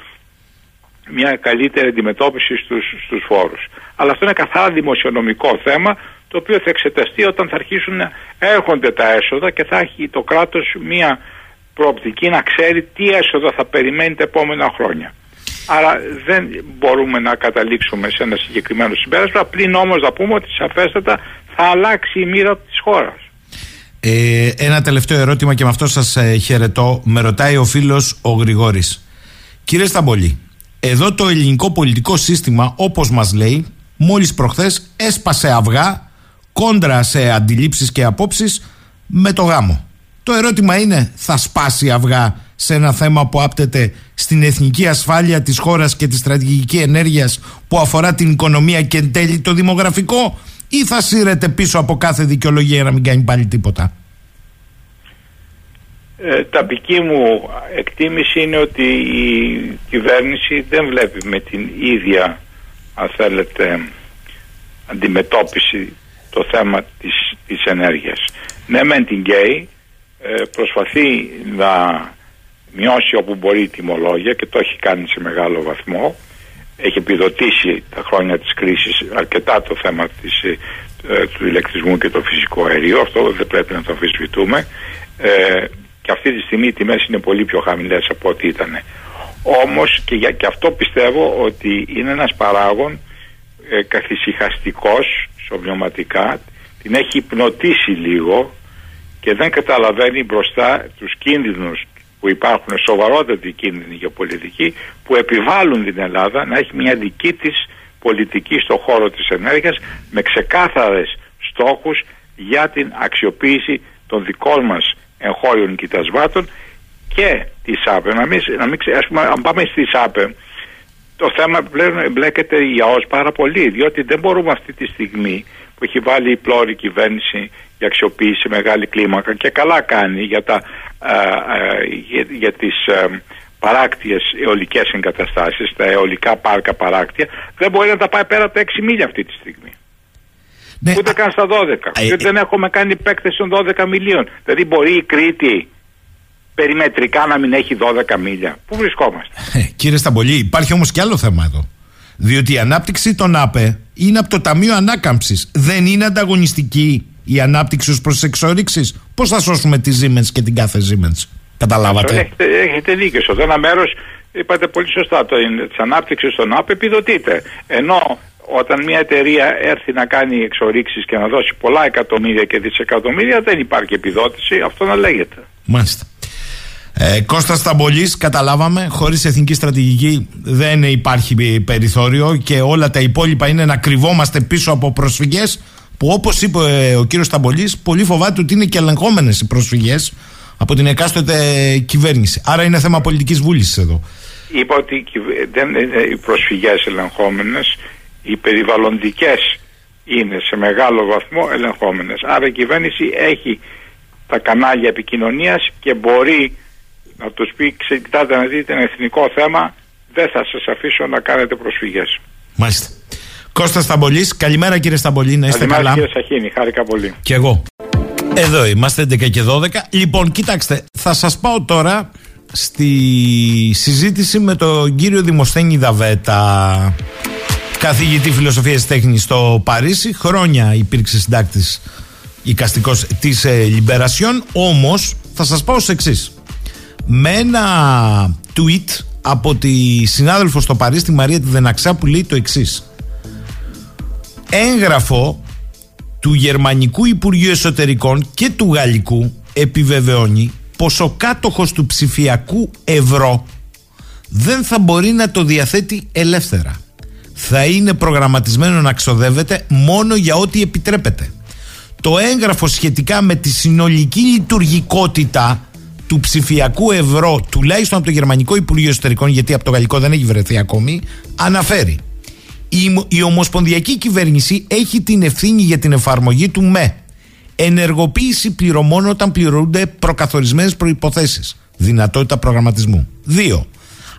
μια καλύτερη αντιμετώπιση στους, στους φόρους. Αλλά αυτό είναι καθαρά δημοσιονομικό θέμα το οποίο θα εξεταστεί όταν θα αρχίσουν να έρχονται τα έσοδα και θα έχει το κράτος μια προοπτική να ξέρει τι έσοδα θα περιμένει τα επόμενα χρόνια. Άρα δεν μπορούμε να καταλήξουμε σε ένα συγκεκριμένο συμπέρασμα, πλην όμως να πούμε ότι σαφέστατα θα αλλάξει η μοίρα της χώρας. Ε, ένα τελευταίο ερώτημα και με αυτό σας ε, χαιρετώ. Με ρωτάει ο φίλος ο Γρηγόρης. Κύριε Σταμπολή, εδώ το ελληνικό πολιτικό σύστημα όπως μας λέει μόλις προχθές έσπασε αυγά κόντρα σε αντιλήψεις και απόψεις με το γάμο. Το ερώτημα είναι θα σπάσει αυγά σε ένα θέμα που άπτεται στην εθνική ασφάλεια της χώρας και της στρατηγική ενέργειας που αφορά την οικονομία και εν τέλει το δημογραφικό; Ή θα σύρεται πίσω από κάθε δικαιολογία για να μην κάνει πάλι τίποτα; Ε, ταπική μου εκτίμηση είναι ότι η κυβέρνηση δεν βλέπει με την ίδια αν θέλετε αντιμετώπιση το θέμα της, της ενέργειας. Ναι μεν την ΚΕΙ ε, προσπαθεί να μειώσει όπου μπορεί η τιμολόγια και το έχει κάνει σε μεγάλο βαθμό έχει επιδοτήσει τα χρόνια της κρίσης αρκετά το θέμα της, ε, του ηλεκτρισμού και το φυσικό αερίο αυτό δεν πρέπει να το αμφισβητούμε. Ε, και αυτή τη στιγμή οι τιμές είναι πολύ πιο χαμηλές από ό,τι ήταν. Όμως και, για, και αυτό πιστεύω ότι είναι ένας παράγον ε, καθησυχαστικός την έχει υπνοτήσει λίγο και δεν καταλαβαίνει μπροστά τους κίνδυνους που υπάρχουν σοβαρότατοι κίνδυνοι γεωπολιτικοί που επιβάλλουν την Ελλάδα να έχει μια δική της πολιτική στον χώρο της ενέργειας με ξεκάθαρες στόχους για την αξιοποίηση των δικών μας εγχώριων κοιτασβάτων και τη ΑΠΕ. Να μην, να μην, ας πούμε, αν πάμε στη ΑΠΕ, το θέμα πλέον εμπλέκεται για ΟΣ πάρα πολύ, διότι δεν μπορούμε αυτή τη στιγμή που έχει βάλει η πλώρη κυβέρνηση για αξιοποίηση μεγάλη κλίμακα και καλά κάνει για, τα, για, για τις α, παράκτιες αιωλικές εγκαταστάσεις, τα αιωλικά πάρκα παράκτια, δεν μπορεί να τα πάει πέρα από τα 6 μίλια αυτή τη στιγμή. Ναι, Ούτε καν στα 12. Ε, Γιατί δεν έχουμε κάνει επέκταση των 12 μιλίων. Δηλαδή μπορεί η Κρήτη περιμετρικά να μην έχει 12 μίλια. Πού βρισκόμαστε; Ε, κύριε Σταμπολή, υπάρχει όμως και άλλο θέμα εδώ. Διότι η ανάπτυξη των ΑΠΕ είναι από το Ταμείο Ανάκαμψης. Δεν είναι ανταγωνιστική η ανάπτυξη ως προς τις εξόριξει. Πώς θα σώσουμε τη Siemens και την κάθε Siemens; Καταλάβατε; Έχετε, έχετε δίκιο. Στο ένα μέρος είπατε πολύ σωστά. Το της ανάπτυξης των ΑΠΕ επιδοτείται. Ενώ όταν μια εταιρεία έρθει να κάνει εξορίξεις και να δώσει πολλά εκατομμύρια και δισεκατομμύρια δεν υπάρχει επιδότηση, αυτό να λέγεται. Μάλιστα. Ε, Κώστας Σταμπολής, καταλάβαμε, χωρίς εθνική στρατηγική δεν υπάρχει περιθώριο και όλα τα υπόλοιπα είναι να κρυβόμαστε πίσω από προσφυγές που όπως είπε ε, ο κύριος Σταμπολής, πολύ φοβάται ότι είναι και ελεγχόμενες οι προσφυγές από την εκάστοτε κυβέρνηση. Άρα είναι θέμα πολιτικής βούλησης εδώ. Είπα ότι δεν είναι οι προσφυγές ελεγχόμενες, οι περιβαλλοντικές είναι σε μεγάλο βαθμό ελεγχόμενες. Άρα η κυβέρνηση έχει τα κανάλια επικοινωνίας και μπορεί να τους πει: Κοιτάτε να δείτε ένα εθνικό θέμα, δεν θα σας αφήσω να κάνετε προσφυγές. Μάλιστα. Κώστας Σταμπολής, καλημέρα κύριε Σταμπολή, να είστε καλημέρα, καλά. Κύριε Σαχίνη, χάρηκα πολύ. Και εγώ. Εδώ είμαστε 11 και 12. Λοιπόν, κοιτάξτε, θα σας πάω τώρα στη συζήτηση με τον κύριο Δημοσθένη Δαβέτα, καθηγητή φιλοσοφίας τέχνης στο Παρίσι. Χρόνια υπήρξε συντάκτης οικαστικός της ε, Λιμπερασιόν, όμως θα σας πάω σε εξής με ένα tweet από τη συνάδελφο στο Παρίσι, τη Μαρία τη Δεναξά, που λέει το εξής. Έγγραφο του Γερμανικού Υπουργείου Εσωτερικών και του Γαλλικού επιβεβαιώνει πως ο κάτοχος του ψηφιακού ευρώ δεν θα μπορεί να το διαθέτει ελεύθερα. Θα είναι προγραμματισμένο να ξοδεύεται μόνο για ό,τι επιτρέπεται. Το έγγραφο σχετικά με τη συνολική λειτουργικότητα του ψηφιακού ευρώ, τουλάχιστον από το Γερμανικό Υπουργείο Εσωτερικών, γιατί από το Γαλλικό δεν έχει βρεθεί ακόμη, αναφέρει. Η, η Ομοσπονδιακή Κυβέρνηση έχει την ευθύνη για την εφαρμογή του με ενεργοποίηση πληρωμών όταν πληρούνται προκαθορισμένες προϋποθέσεις, δυνατότητα προγραμματισμού. 2.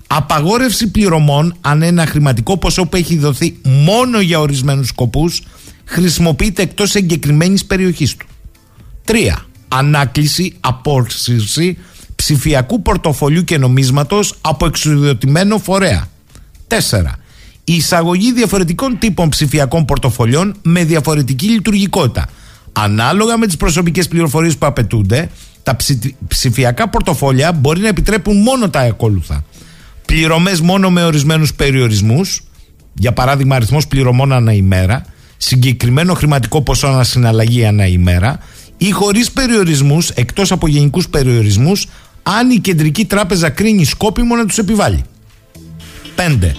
Απαγόρευση πληρωμών αν ένα χρηματικό ποσό που έχει δοθεί μόνο για ορισμένους σκοπούς χρησιμοποιείται εκτός εγκεκριμένης περιοχής του. 3. Ανάκληση, απόρσυρση ψηφιακού πορτοφολιού και νομίσματος από εξουδιωτημένο φορέα. 4. Η εισαγωγή διαφορετικών τύπων ψηφιακών πορτοφολιών με διαφορετική λειτουργικότητα. Ανάλογα με τις προσωπικές πληροφορίες που απαιτούνται, τα ψηφιακά πορτοφόλια μπορεί να επιτρέπουν μόνο τα ακόλουθα. Πληρωμές μόνο με ορισμένους περιορισμούς, για παράδειγμα αριθμός πληρωμών ανά ημέρα, συγκεκριμένο χρηματικό ποσό ανά συναλλαγή ανά ημέρα ή χωρίς περιορισμούς, εκτός από γενικούς περιορισμούς, αν η Κεντρική Τράπεζα κρίνει σκόπιμο να τους επιβάλλει. 5.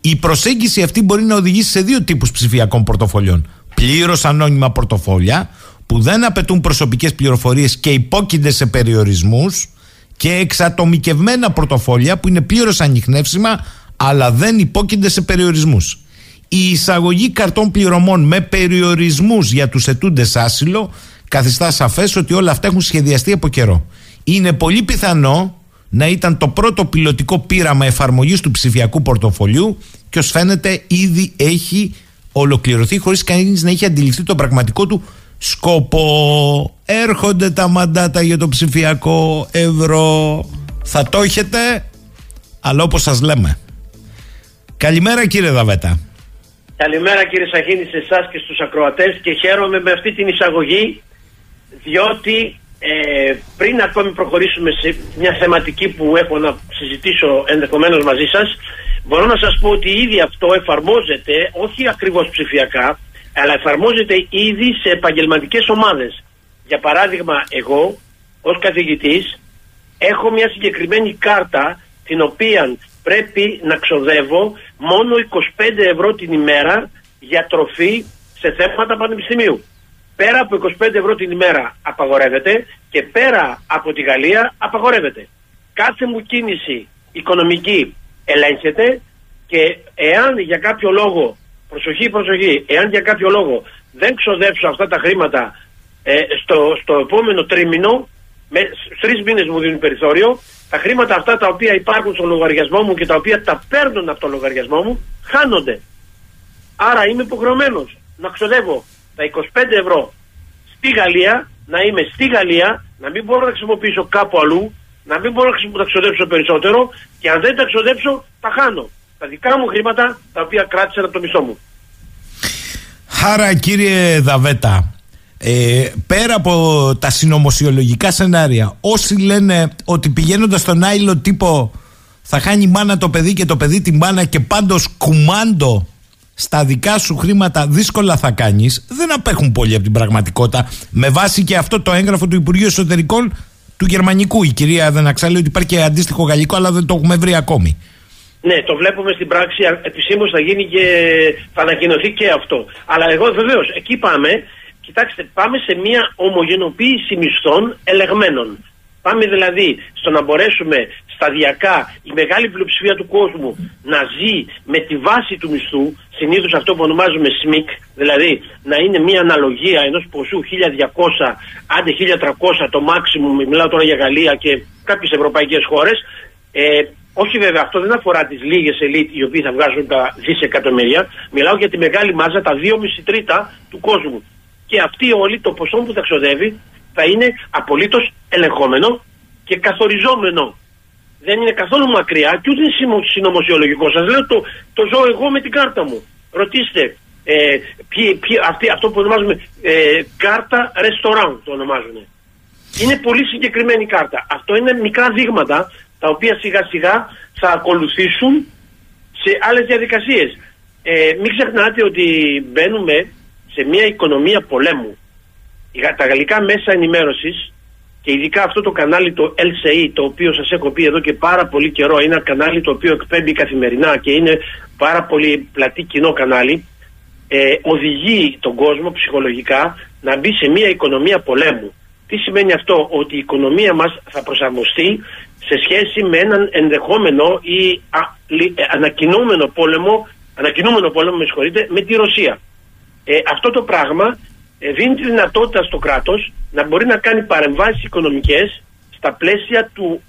Η προσέγγιση αυτή μπορεί να οδηγήσει σε δύο τύπους ψηφιακών πορτοφολιών. Πλήρως ανώνυμα πορτοφόλια που δεν απαιτούν προσωπικές πληροφορίες και υπόκεινται σε περιορισμούς και εξατομικευμένα πορτοφόλια που είναι πλήρως ανοιχνεύσιμα αλλά δεν υπόκεινται σε περιορισμούς. Η εισαγωγή καρτών πληρωμών με περιορισμούς για τους ετούντες άσυλο καθιστά σαφές ότι όλα αυτά έχουν σχεδιαστεί από καιρό. Είναι πολύ πιθανό να ήταν το πρώτο πιλωτικό πείραμα εφαρμογής του ψηφιακού πορτοφολιού και ως φαίνεται ήδη έχει ολοκληρωθεί χωρίς κανείς να έχει αντιληφθεί το πραγματικό του σκοπό. Έρχονται τα μαντάτα για το ψηφιακό ευρώ. Θα το έχετε, αλλά όπως σας λέμε. Καλημέρα κύριε Δαβέτα. Καλημέρα κύριε Σαχίνη σε εσάς και στους ακροατές και χαίρομαι με αυτή την εισαγωγή διότι ε, πριν ακόμη προχωρήσουμε σε μια θεματική που έχω να συζητήσω ενδεχομένως μαζί σας μπορώ να σας πω ότι ήδη αυτό εφαρμόζεται όχι ακριβώς ψηφιακά αλλά εφαρμόζεται ήδη σε επαγγελματικές ομάδες. Για παράδειγμα εγώ ως καθηγητής έχω μια συγκεκριμένη κάρτα την οποία πρέπει να ξοδεύω μόνο 25 ευρώ την ημέρα για τροφή σε θέματα πανεπιστημίου. Πέρα από 25 ευρώ την ημέρα απαγορεύεται και πέρα από τη Γαλλία απαγορεύεται. Κάθε μου κίνηση οικονομική ελέγχεται και εάν για κάποιο λόγο, προσοχή, προσοχή, εάν για κάποιο λόγο δεν ξοδέψω αυτά τα χρήματα ε, στο, στο επόμενο τρίμηνο, με τρεις μήνες μου δίνουν περιθώριο, τα χρήματα αυτά τα οποία υπάρχουν στο λογαριασμό μου και τα οποία τα παίρνουν από το λογαριασμό μου, χάνονται. Άρα είμαι υποχρεωμένος να ξοδεύω τα 25 ευρώ στη Γαλλία, να είμαι στη Γαλλία, να μην μπορώ να χρησιμοποιήσω κάπου αλλού, να μην μπορώ να τα ξοδέψω περισσότερο και αν δεν τα ξοδέψω, τα χάνω. Τα δικά μου χρήματα τα οποία κράτησαν από το μισθό μου. Άρα κύριε Δαβέτα, ε, πέρα από τα συνωμοσιολογικά σενάρια, όσοι λένε ότι πηγαίνοντας στον άϊλο τύπο θα χάνει μάνα το παιδί και το παιδί την μάνα και πάντως κουμάντο στα δικά σου χρήματα δύσκολα θα κάνεις δεν απέχουν πολύ από την πραγματικότητα με βάση και αυτό το έγγραφο του Υπουργείου Εσωτερικών του Γερμανικού η κυρία Δεναξάλη ότι υπάρχει και αντίστοιχο γαλλικό αλλά δεν το έχουμε βρει ακόμη ναι, το βλέπουμε στην πράξη. Επισήμως θα γίνει και θα ανακοινωθεί και αυτό. Αλλά εγώ βεβαίως εκεί πάμε Κοιτάξτε, πάμε σε μια ομογενοποίηση μισθών ελεγμένων. Πάμε δηλαδή στο να μπορέσουμε σταδιακά η μεγάλη πλειοψηφία του κόσμου να ζει με τη βάση του μισθού, συνήθως αυτό που ονομάζουμε SMIC, δηλαδή να είναι μια αναλογία ενός ποσού 1200 άντε 1300 το maximum, μιλάω τώρα για Γαλλία και κάποιες ευρωπαϊκές χώρες. Ε, όχι βέβαια, αυτό δεν αφορά τις λίγες ελίτ οι οποίοι θα βγάζουν τα δισεκατομμύρια. Μιλάω για τη μεγάλη μάζα, τα 2,5 τρίτα του κόσμου και αυτή όλη το ποσό που θα ξοδεύει θα είναι απολύτως ελεγχόμενο και καθοριζόμενο. Δεν είναι καθόλου μακριά και ούτε είναι συνωμοσιολογικό. Σας λέω το, το ζω εγώ με την κάρτα μου. Ρωτήστε, ε, ποιοι, ποιοι, αυτή, αυτό που ονομάζουμε ε, κάρτα restaurant το ονομάζουν. Είναι πολύ συγκεκριμένη κάρτα. Αυτό είναι μικρά δείγματα τα οποία σιγά σιγά θα ακολουθήσουν σε άλλες διαδικασίες. Ε, μην ξεχνάτε ότι μπαίνουμε σε μια οικονομία πολέμου. Τα γαλλικά μέσα ενημέρωσης και ειδικά αυτό το κανάλι το LCE το οποίο σας έχω πει εδώ και πάρα πολύ καιρό είναι ένα κανάλι το οποίο εκπέμπει καθημερινά και είναι πάρα πολύ πλατή κοινό κανάλι ε, οδηγεί τον κόσμο ψυχολογικά να μπει σε μια οικονομία πολέμου. Τι σημαίνει αυτό, ότι η οικονομία μας θα προσαρμοστεί σε σχέση με έναν ενδεχόμενο ή α, ε, ανακοινόμενο πόλεμο ανακοινούμενο πόλεμο, με συγχωρείτε, με τη Ρωσία. Ε, αυτό το πράγμα ε, δίνει τη δυνατότητα στο κράτος να μπορεί να κάνει παρεμβάσεις οικονομικές στα πλαίσια του,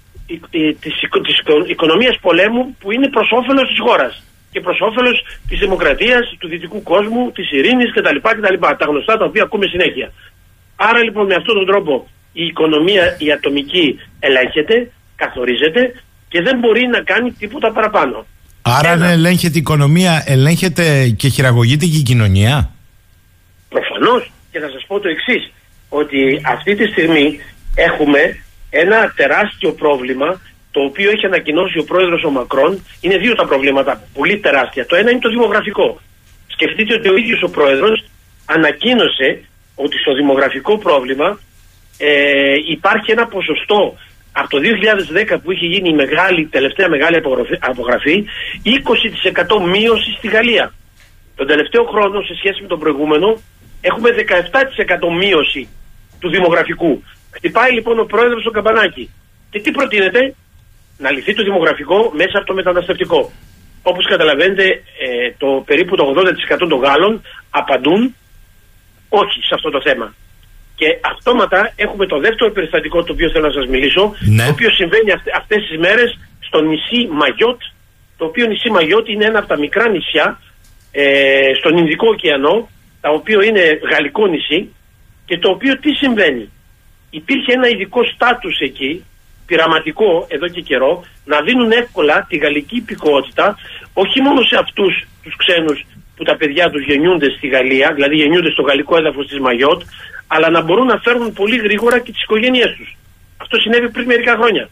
ε, της, της οικονομίας πολέμου που είναι προς όφελος της χώρας και προς όφελος της δημοκρατίας, του δυτικού κόσμου, της ειρήνης κτλ. κτλ. Τα γνωστά τα οποία ακούμε συνέχεια. Άρα λοιπόν με αυτόν τον τρόπο η οικονομία η ατομική ελέγχεται, καθορίζεται και δεν μπορεί να κάνει τίποτα παραπάνω. Άρα αν ελέγχεται η οικονομία, ελέγχεται και χειραγωγείται και η κοινωνία; Προφανώς και θα σας πω το εξής ότι αυτή τη στιγμή έχουμε ένα τεράστιο πρόβλημα το οποίο έχει ανακοινώσει ο πρόεδρος ο Μακρόν. Είναι δύο τα προβλήματα, πολύ τεράστια. Το ένα είναι το δημογραφικό. Σκεφτείτε ότι ο ίδιος ο πρόεδρος ανακοίνωσε ότι στο δημογραφικό πρόβλημα ε, υπάρχει ένα ποσοστό από το 2010 που είχε γίνει η μεγάλη, τελευταία μεγάλη απογραφή 20% μείωση στη Γαλλία. Τον τελευταίο χρόνο σε σχέση με τον προηγούμενο έχουμε 17% μείωση του δημογραφικού. Χτυπάει λοιπόν ο πρόεδρος στο καμπανάκι. Και τι προτείνεται, να λυθεί το δημογραφικό μέσα από το μεταναστευτικό. Όπως καταλαβαίνετε, ε, το περίπου το 80% των Γάλλων απαντούν όχι σε αυτό το θέμα. Και αυτόματα έχουμε το δεύτερο περιστατικό το οποίο θέλω να σας μιλήσω, Ναι. το οποίο συμβαίνει αυτε, αυτές τις μέρες στο νησί Μαγιότ, το οποίο νησί Μαγιότ είναι ένα από τα μικρά νησιά ε, στον Ινδικό ωκεανό, το οποίο είναι γαλλικό νησί και το οποίο τι συμβαίνει; Υπήρχε ένα ειδικό στάτους εκεί, πειραματικό εδώ και καιρό, να δίνουν εύκολα τη γαλλική υπηκότητα όχι μόνο σε αυτούς τους ξένους που τα παιδιά τους γεννιούνται στη Γαλλία, δηλαδή γεννιούνται στο γαλλικό έδαφος της Μαγιότ, αλλά να μπορούν να φέρουν πολύ γρήγορα και τις οικογένειές τους. Αυτό συνέβη πριν μερικά χρόνια.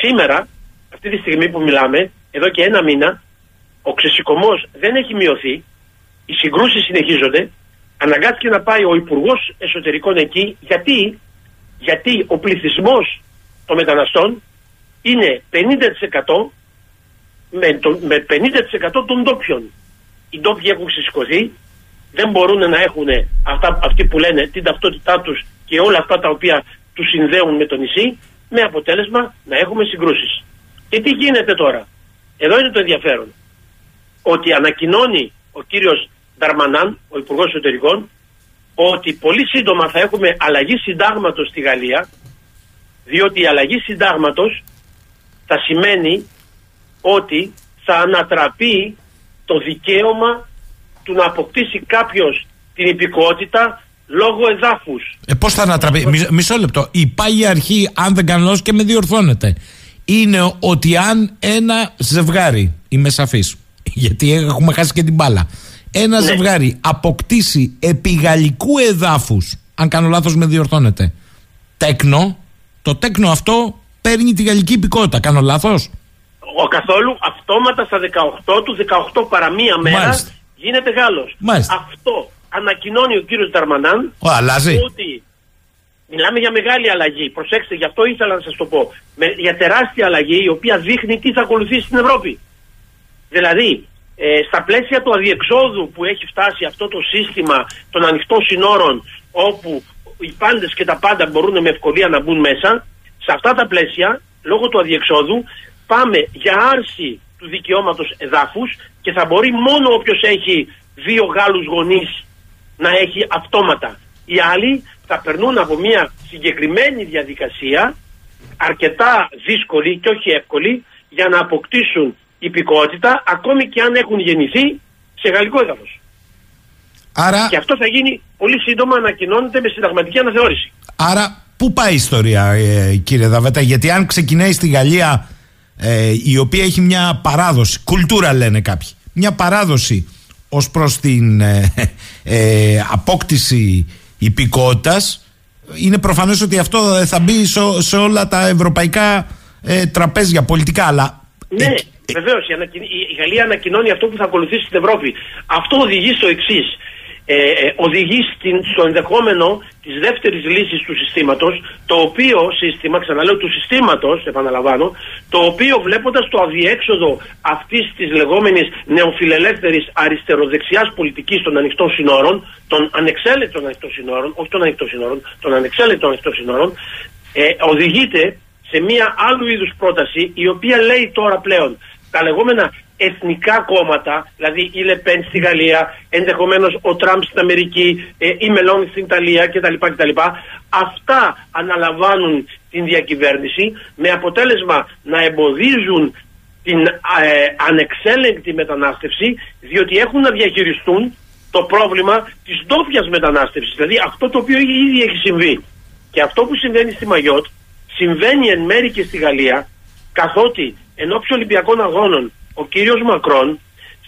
Σήμερα, αυτή τη στιγμή που μιλάμε, εδώ και ένα μήνα, ο ξεσηκωμός δεν έχει μειωθεί, οι συγκρούσεις συνεχίζονται, αναγκάστηκε να πάει ο Υπουργός Εσωτερικών εκεί, γιατί, γιατί ο πληθυσμός των μεταναστών είναι 50% με, το, με 50% των ντόπιων. Οι ντόπιοι έχουν ξεσηκωθεί, δεν μπορούν να έχουν αυτά, αυτοί που λένε την ταυτότητά τους και όλα αυτά τα οποία τους συνδέουν με το νησί, με αποτέλεσμα να έχουμε συγκρούσεις. Και τι γίνεται τώρα; Εδώ είναι το ενδιαφέρον. Ότι ανακοινώνει ο κύριος Νταρμανάν, ο Υπουργός Εσωτερικών, ότι πολύ σύντομα θα έχουμε αλλαγή συντάγματος στη Γαλλία, διότι η αλλαγή συντάγματος θα σημαίνει ότι θα ανατραπεί το δικαίωμα του να αποκτήσει κάποιος την υπηκότητα λόγω εδάφους. Ε, Πώς θα ανατραπεί, Μισ- μισό λεπτό. Η πάγια αρχή, αν δεν κάνω λάθος και με διορθώνεται, είναι ότι αν ένα ζευγάρι, είμαι σαφής, γιατί έχουμε χάσει και την μπάλα, ένα Ναι. ζευγάρι αποκτήσει επί γαλλικού εδάφους, αν κάνω λάθος με διορθώνεται, τέκνο, το τέκνο αυτό παίρνει τη γαλλική υπηκότητα. Κάνω λάθος; Ο καθόλου αυτόματα στα 18 του, 18 παρά μία μέρα Μάλιστα. γίνεται Γάλλος. Μάλιστα. Αυτό ανακοινώνει ο κύριος Νταρμανάν Ω, αλλάζει. ότι μιλάμε για μεγάλη αλλαγή. Προσέξτε, γι' αυτό ήθελα να σας το πω. Με, για τεράστια αλλαγή η οποία δείχνει τι θα ακολουθήσει στην Ευρώπη. Δηλαδή, ε, στα πλαίσια του αδιεξόδου που έχει φτάσει αυτό το σύστημα των ανοιχτών συνόρων όπου οι πάντες και τα πάντα μπορούν με ευκολία να μπουν μέσα, σε αυτά τα πλαίσια, λόγω του αδιεξόδου, πάμε για άρση του δικαιώματος εδάφους και θα μπορεί μόνο όποιος έχει δύο Γάλλους γονείς να έχει αυτόματα. Οι άλλοι θα περνούν από μια συγκεκριμένη διαδικασία, αρκετά δύσκολη και όχι εύκολη, για να αποκτήσουν υπηκότητα, ακόμη και αν έχουν γεννηθεί σε γαλλικό έδαφος. Άρα, Και αυτό θα γίνει πολύ σύντομα, ανακοινώνεται με συνταγματική αναθεώρηση. άρα πού πάει η ιστορία, ε, κύριε Δαβέτα, γιατί αν ξεκινάει στη Γαλλία, ε, η οποία έχει μια παράδοση, κουλτούρα λένε κάποιοι, μια παράδοση ως προς την ε, ε, απόκτηση υπηκότητας, είναι προφανές ότι αυτό θα μπει σε, σε όλα τα ευρωπαϊκά ε, τραπέζια πολιτικά, αλλά... Ναι, ε, βεβαίως. Η, ανακοιν- η- η Γαλλία ανακοινώνει αυτό που θα ακολουθήσει στην Ευρώπη. Αυτό οδηγεί στο εξής. Ε, ε, οδηγεί στην, στο ενδεχόμενο της δεύτερης λύσης του συστήματος, το οποίο σύστημα, ξαναλέω του συστήματος, επαναλαμβάνω, το οποίο βλέποντας το αδιέξοδο αυτής της λεγόμενης νεοφιλελεύθερης αριστεροδεξιάς πολιτικής των ανοιχτών συνόρων, των ανεξέλεγκτων ανοιχτών συνόρων, όχι των ανοιχτών συνόρων, των ανεξέλεγκτων ανοιχτών συνόρων, ε, οδηγείται σε μία άλλου είδους πρόταση η οποία λέει τώρα πλέον τα λεγόμενα εθνικά κόμματα, δηλαδή η Λεπέν στη Γαλλία, ενδεχομένως ο Τραμπ στην Αμερική, ε, η Μελώνη στην Ιταλία κτλ. κτλ. Αυτά αναλαμβάνουν την διακυβέρνηση με αποτέλεσμα να εμποδίζουν την ε, ανεξέλεγκτη μετανάστευση διότι έχουν να διαχειριστούν το πρόβλημα της ντόπιας μετανάστευσης. Δηλαδή αυτό το οποίο ήδη έχει συμβεί. Και αυτό που συμβαίνει στη Μαγιότ συμβαίνει εν μέρη και στη Γαλλία καθότι εν ώψη Ολυμπιακών Αγώνων ο κύριος Μακρόν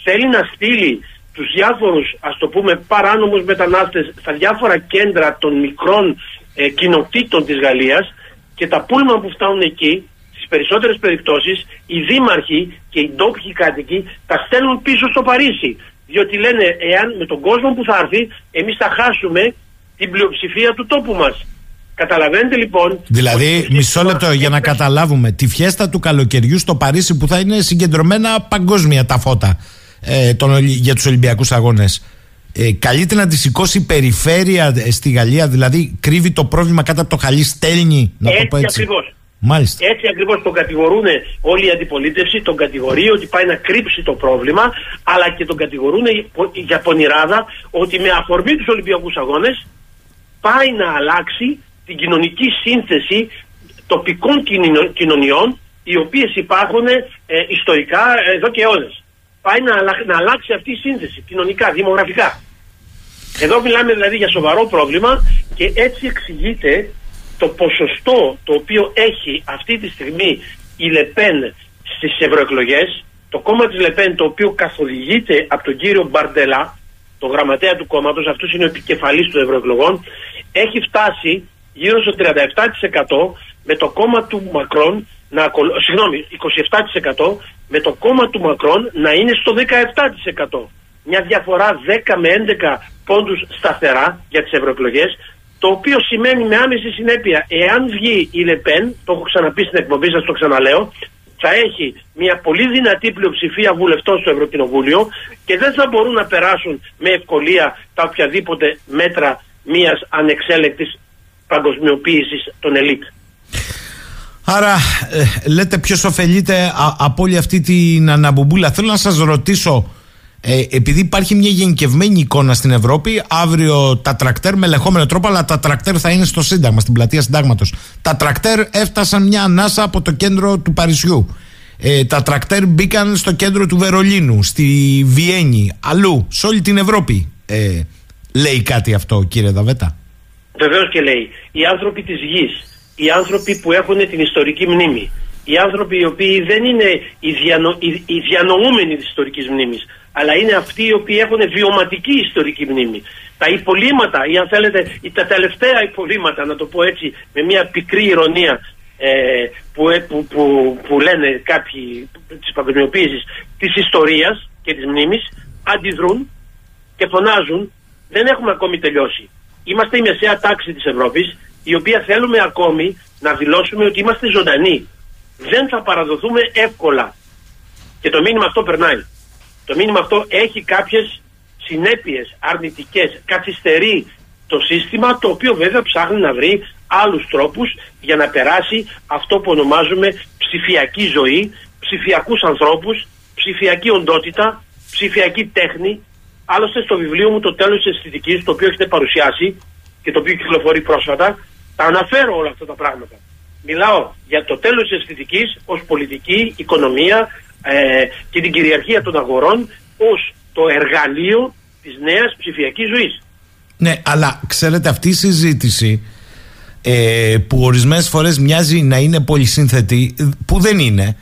θέλει να στείλει τους διάφορους ας το πούμε παράνομους μετανάστες στα διάφορα κέντρα των μικρών ε, κοινοτήτων της Γαλλίας και τα πούλμα που φτάνουν εκεί στις περισσότερες περιπτώσεις οι δήμαρχοι και οι ντόπιοι κάτοικοι τα στέλνουν πίσω στο Παρίσι διότι λένε εάν με τον κόσμο που θα έρθει εμείς θα χάσουμε την πλειοψηφία του τόπου μας Καταλαβαίνετε λοιπόν. Δηλαδή, μισό λεπτό για να καταλάβουμε. Τη φιέστα του καλοκαιριού στο Παρίσι που θα είναι συγκεντρωμένα παγκόσμια τα φώτα ε, τον, για τους Ολυμπιακούς Αγώνες. Ε, καλείται να τη σηκώσει η περιφέρεια ε, στη Γαλλία, δηλαδή κρύβει το πρόβλημα κάτω από το χαλί, στέλνει. Να έτσι το πω έτσι. Ακριβώς. Μάλιστα. Έτσι ακριβώς τον κατηγορούν όλη η αντιπολίτευση, τον κατηγορεί ότι πάει να κρύψει το πρόβλημα, αλλά και τον κατηγορούν για πονηράδα ότι με αφορμή τους Ολυμπιακούς Αγώνες πάει να αλλάξει την κοινωνική σύνθεση τοπικών κοινωνιών οι οποίες υπάρχουν ε, ιστορικά εδώ και αιώνες. Πάει να, να αλλάξει αυτή η σύνθεση κοινωνικά, δημογραφικά. Εδώ μιλάμε δηλαδή για σοβαρό πρόβλημα και έτσι εξηγείται το ποσοστό το οποίο έχει αυτή τη στιγμή η Λεπέν στις ευρωεκλογές, το κόμμα της Λεπέν το οποίο καθοδηγείται από τον κύριο Μπαρντελά, το γραμματέα του κόμματος, αυτός είναι ο επικεφαλής των ευρωεκλογών, έχει φτάσει γύρω στο 37% με το κόμμα του Μακρόν να συγγνώμη, 27% με το κόμμα του Μακρόν να είναι στο 17%. Μια διαφορά 10 με 11 πόντους σταθερά για τις ευρωεκλογές, το οποίο σημαίνει με άμεση συνέπεια, εάν βγει η Λεπέν, το έχω ξαναπεί στην εκπομπή σας, το ξαναλέω, θα έχει μια πολύ δυνατή πλειοψηφία βουλευτών στο Ευρωκοινοβούλιο και δεν θα μπορούν να περάσουν με ευκολία τα οποιαδήποτε μέτρα μιας ανεξέλεκτης παγκοσμιοποίησης των ελίτ. Άρα ε, λέτε ποιος ωφελείται από όλη αυτή την αναμπομπούλα. Θέλω να σας ρωτήσω, ε, επειδή υπάρχει μια γενικευμένη εικόνα στην Ευρώπη, αύριο τα τρακτέρ με ελεγχόμενο τρόπο, αλλά τα τρακτέρ θα είναι στο Σύνταγμα, στην πλατεία Συντάγματος. Τα τρακτέρ έφτασαν μια ανάσα από το κέντρο του Παρισιού. Ε, τα τρακτέρ μπήκαν στο κέντρο του Βερολίνου, στη Βιέννη, αλλού, σε όλη την Ευρώπη. Ε, λέει κάτι αυτό κύριε Δαβέτα; Βεβαίως και λέει, οι άνθρωποι της γης, οι άνθρωποι που έχουν την ιστορική μνήμη, οι άνθρωποι οι οποίοι δεν είναι οι, διανο, οι, οι διανοούμενοι της ιστορικής μνήμης, αλλά είναι αυτοί οι οποίοι έχουν βιωματική ιστορική μνήμη. Τα υπολείμματα, ή αν θέλετε, τα τελευταία υπολείμματα, να το πω έτσι, με μια πικρή ηρωνία, ε, που, ε, που, που, που, λένε κάποιοι της παγκοσμιοποίησης της ιστορίας και της μνήμης, αντιδρούν και φωνάζουν. Δεν έχουμε ακόμη τελειώσει. Είμαστε η μεσαία τάξη της Ευρώπης, η οποία θέλουμε ακόμη να δηλώσουμε ότι είμαστε ζωντανοί. Δεν θα παραδοθούμε εύκολα. Και το μήνυμα αυτό περνάει. Το μήνυμα αυτό έχει κάποιες συνέπειες αρνητικές. Καθυστερεί το σύστημα, το οποίο βέβαια ψάχνει να βρει άλλους τρόπους για να περάσει αυτό που ονομάζουμε ψηφιακή ζωή, ψηφιακούς ανθρώπους, ψηφιακή οντότητα, ψηφιακή τέχνη, Άλλωστε στο βιβλίο μου το τέλος της αισθητικής, το οποίο έχετε παρουσιάσει και το οποίο κυκλοφορεί πρόσφατα, τα αναφέρω όλα αυτά τα πράγματα. Μιλάω για το τέλος της αισθητικής ως πολιτική, οικονομία ε, και την κυριαρχία των αγορών ως το εργαλείο της νέας ψηφιακής ζωής. Ναι, αλλά ξέρετε αυτή η συζήτηση ε, που ορισμένες φορές μοιάζει να είναι πολύ σύνθετη, που δεν είναι,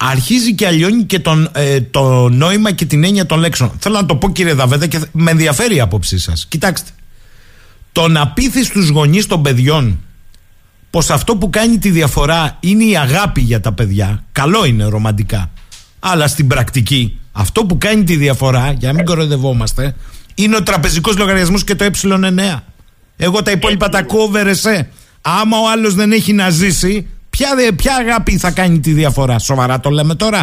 αρχίζει και αλλιώνει και τον, ε, το νόημα και την έννοια των λέξεων. Θέλω να το πω κύριε Δαβέδα και με ενδιαφέρει η άποψή σας. Κοιτάξτε. Το να πείθεις στου γονείς των παιδιών πως αυτό που κάνει τη διαφορά είναι η αγάπη για τα παιδιά, καλό είναι ρομαντικά. Αλλά στην πρακτική, αυτό που κάνει τη διαφορά, για να μην κοροϊδευόμαστε, είναι ο τραπεζικός λογαριασμός και το ε9. Εγώ τα υπόλοιπα τα ακούω Άμα ο άλλος δεν έχει να ζήσει, Ποια, ποια αγάπη θα κάνει τη διαφορά, σοβαρά το λέμε τώρα;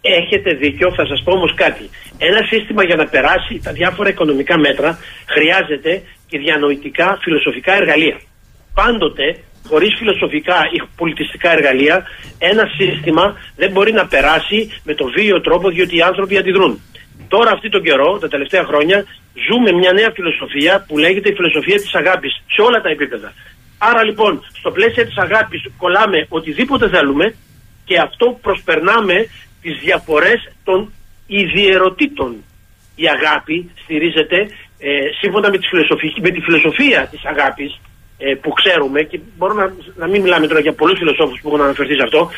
Έχετε δίκιο, θα σας πω όμως κάτι. Ένα σύστημα για να περάσει τα διάφορα οικονομικά μέτρα χρειάζεται και διανοητικά φιλοσοφικά εργαλεία. Πάντοτε χωρίς φιλοσοφικά ή πολιτιστικά εργαλεία, ένα σύστημα δεν μπορεί να περάσει με το βίαιο τρόπο διότι οι άνθρωποι αντιδρούν. Τώρα, αυτή τον καιρό, τα τελευταία χρόνια, ζούμε μια νέα φιλοσοφία που λέγεται η φιλοσοφία της αγάπης σε όλα τα επίπεδα. Άρα λοιπόν, στο πλαίσιο της αγάπης κολλάμε οτιδήποτε θέλουμε και αυτό προσπερνάμε τις διαφορές των ιδιαιρωτήτων. Η αγάπη στηρίζεται ε, σύμφωνα με τη, με τη φιλοσοφία της αγάπης ε, που ξέρουμε και μπορώ να, να μην μιλάμε τώρα για πολλούς φιλοσόφους που έχουν αναφερθεί σε αυτό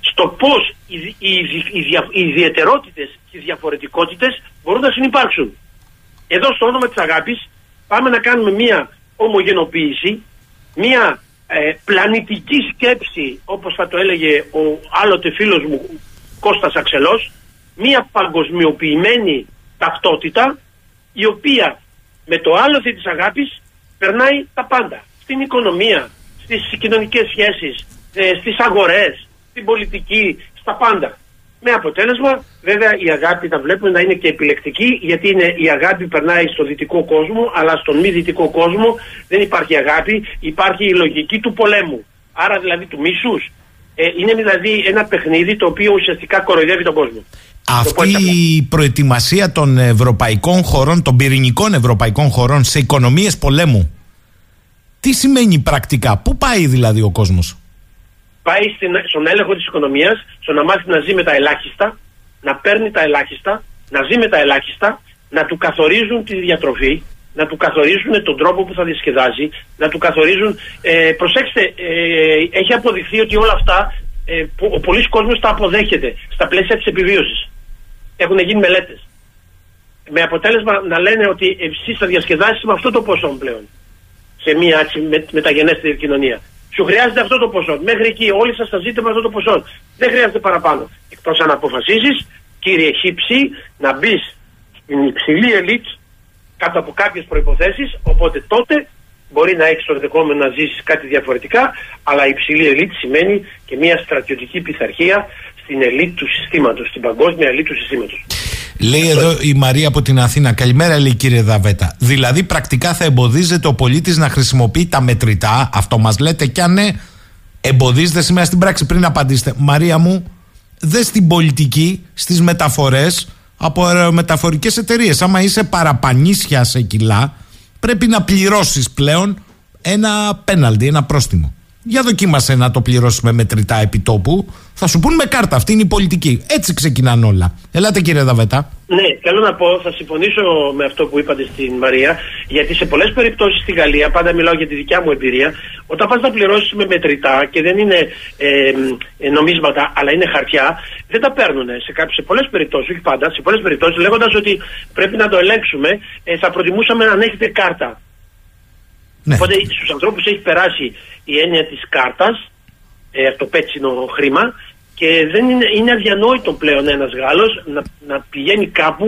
στο πώς οι, οι, οι, οι ιδιαιτερότητες και οι διαφορετικότητες μπορούν να συνεπάρξουν. Εδώ στο όνομα της αγάπης πάμε να κάνουμε μία ομογενοποίηση, μία ε, πλανητική σκέψη όπως θα το έλεγε ο άλλοτε φίλος μου Κώστας Αξελός, μία παγκοσμιοποιημένη ταυτότητα η οποία με το άλοθη της αγάπης περνάει τα πάντα. Στην οικονομία, στις κοινωνικές σχέσεις, ε, στις αγορές, στην πολιτική, στα πάντα. Με αποτέλεσμα, βέβαια, η αγάπη τα βλέπουμε να είναι και επιλεκτική, γιατί είναι, η αγάπη περνάει στο δυτικό κόσμο, αλλά στον μη δυτικό κόσμο δεν υπάρχει αγάπη, υπάρχει η λογική του πολέμου. Άρα δηλαδή του μίσους. Ε, είναι δηλαδή ένα παιχνίδι το οποίο ουσιαστικά κοροϊδεύει τον κόσμο. Αυτή η προετοιμασία των ευρωπαϊκών χωρών, των πυρηνικών ευρωπαϊκών χωρών σε οικονομίες πολέμου, τι σημαίνει πρακτικά, πού πάει δηλαδή ο κόσμος; Πάει στην, στον έλεγχο της οικονομίας, στο να μάθει να ζει με τα ελάχιστα, να παίρνει τα ελάχιστα, να ζει με τα ελάχιστα, να του καθορίζουν τη διατροφή, να του καθορίζουν τον τρόπο που θα διασκεδάζει, να του καθορίζουν... Ε, προσέξτε, ε, έχει αποδειχθεί ότι όλα αυτά ε, ο πολλής κόσμος τα αποδέχεται στα πλαίσια της επιβίωσης έχουν γίνει μελέτες. Με αποτέλεσμα να λένε ότι εσύ θα διασκεδάσει με αυτό το ποσό πλέον. Σε μια έτσι, με, μεταγενέστερη κοινωνία. Σου χρειάζεται αυτό το ποσό. Μέχρι εκεί όλοι σας θα ζείτε με αυτό το ποσό. Δεν χρειάζεται παραπάνω. Εκτό αν αποφασίσει, κύριε Χίψη, να μπεις στην υψηλή ελίτ κάτω από κάποιες προποθέσει. Οπότε τότε μπορεί να έχεις το ενδεχόμενο να ζήσεις κάτι διαφορετικά. Αλλά η υψηλή ελίτ σημαίνει και μια στρατιωτική πειθαρχία στην ελίτ του συστήματος, στην παγκόσμια ελίτ του συστήματος. Λέει εδώ η Μαρία από την Αθήνα. Καλημέρα, λέει κύριε Δαβέτα. Δηλαδή, πρακτικά θα εμποδίζεται ο πολίτης να χρησιμοποιεί τα μετρητά. Αυτό μας λέτε, κι αν ναι, εμποδίζεται σήμερα στην πράξη. Πριν απαντήσετε, Μαρία μου, δες στην πολιτική, στις μεταφορές από μεταφορικέ εταιρείες. Άμα είσαι παραπανίσια σε κιλά, πρέπει να πληρώσεις πλέον ένα πέναλτι, ένα πρόστιμο. Για δοκίμασε να το πληρώσουμε μετρητά επιτόπου. Θα σου πούν με κάρτα. Αυτή είναι η πολιτική. Έτσι ξεκινάνε όλα. Ελάτε κύριε Δαβέτα. Ναι, θέλω να πω, θα συμφωνήσω με αυτό που είπατε στην Μαρία, γιατί σε πολλές περιπτώσεις στη Γαλλία, πάντα μιλάω για τη δικιά μου εμπειρία, όταν πας να πληρώσεις με μετρητά και δεν είναι ε, ε, νομίσματα, αλλά είναι χαρτιά, δεν τα παίρνουν. Σε, σε πολλές περιπτώσεις, όχι πάντα, σε πολλές περιπτώσεις, λέγοντας ότι πρέπει να το ελέγξουμε, ε, θα προτιμούσαμε να έχετε κάρτα. Ναι. Οπότε στους ανθρώπους έχει περάσει η έννοια της κάρτας, ε, το πέτσινο χρήμα, και δεν είναι, είναι αδιανόητο πλέον ένας Γάλλος να, να πηγαίνει κάπου.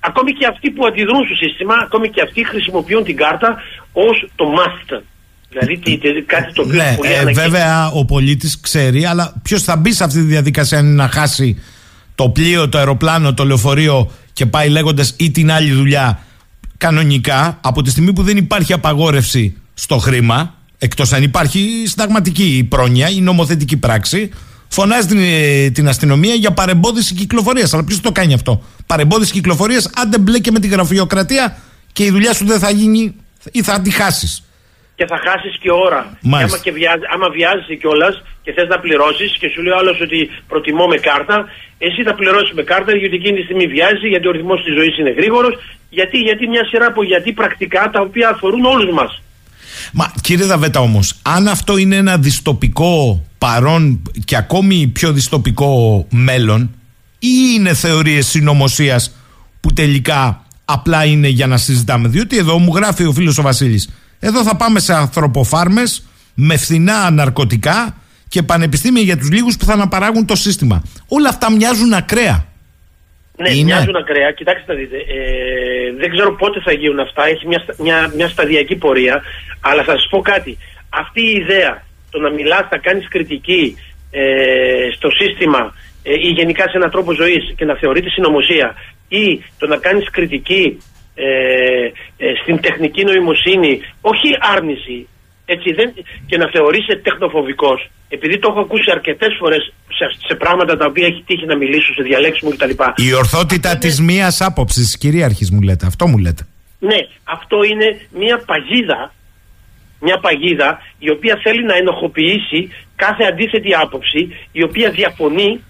Ακόμη και αυτοί που αντιδρούν στο σύστημα, ακόμη και αυτοί χρησιμοποιούν την κάρτα ως το must. Δηλαδή κάτι το οποίο ναι, ε, Βέβαια ο πολίτης ξέρει, αλλά ποιος θα μπει σε αυτή τη διαδικασία αν είναι να χάσει το πλοίο, το αεροπλάνο, το λεωφορείο και πάει λέγοντας ή την άλλη δουλειά κανονικά από τη στιγμή που δεν υπάρχει απαγόρευση στο χρήμα, εκτός αν υπάρχει συνταγματική πρόνοια ή νομοθετική πράξη, φωνάζει την, ε, την αστυνομία για παρεμπόδιση κυκλοφορίας. Αλλά ποιος το κάνει αυτό; Παρεμπόδιση κυκλοφορίας, αν δεν μπλέκει με την γραφειοκρατία και η δουλειά σου δεν θα γίνει ή θα τη χάσεις. Και θα χάσεις και ώρα. Και άμα, και βιάζει, άμα βιάζεσαι κιόλας και θες να πληρώσεις και σου λέει ο άλλος ότι προτιμώ με κάρτα, εσύ θα πληρώσεις με κάρτα γιατί εκείνη τη στιγμή βιάζει, γιατί ο ρυθμός της ζωής είναι γρήγορος, γιατί, γιατί μια σειρά από γιατί πρακτικά τα οποία αφορούν όλους μας. Μα κύριε Δαβέτα όμως, αν αυτό είναι ένα διστοπικό παρόν και ακόμη πιο διστοπικό μέλλον, ή είναι θεωρίες συνωμοσίας που τελικά απλά είναι για να συζητάμε; Διότι εδώ μου γράφει ο φίλος ο Βασίλης, εδώ θα πάμε σε ανθρωποφάρμες με φθηνά ναρκωτικά και πανεπιστήμια για τους λίγους που θα αναπαράγουν το σύστημα. Όλα αυτά μοιάζουν ακραία. Ναι, είναι. μοιάζουν ακραία. Κοιτάξτε να δείτε. Ε, δεν ξέρω πότε θα γίνουν αυτά. Έχει μια, μια, μια σταδιακή πορεία. Αλλά θα σας πω κάτι. Αυτή η ιδέα το να μιλάς, να κάνεις κριτική ε, στο σύστημα ε, ή γενικά σε έναν τρόπο ζωής και να θεωρείται συνωμοσία ή το να κάνεις κριτική ε, ε, στην τεχνική νοημοσύνη, όχι άρνηση, έτσι, δεν, και να θεωρείσαι τεχνοφοβικός, επειδή το έχω ακούσει αρκετές φορές σε, σε πράγματα τα οποία έχει τύχει να μιλήσω, σε διαλέξεις μου κτλ. Η ορθότητα Αυτό της είναι- μίας άποψης κυρίαρχης μου λέτε. Αυτό μου λέτε. Ναι, αυτό είναι μια παγίδα, μια παγίδα η οποία θέλει να ενοχοποιήσει κάθε αντίθετη άποψη, η οποία διαφωνεί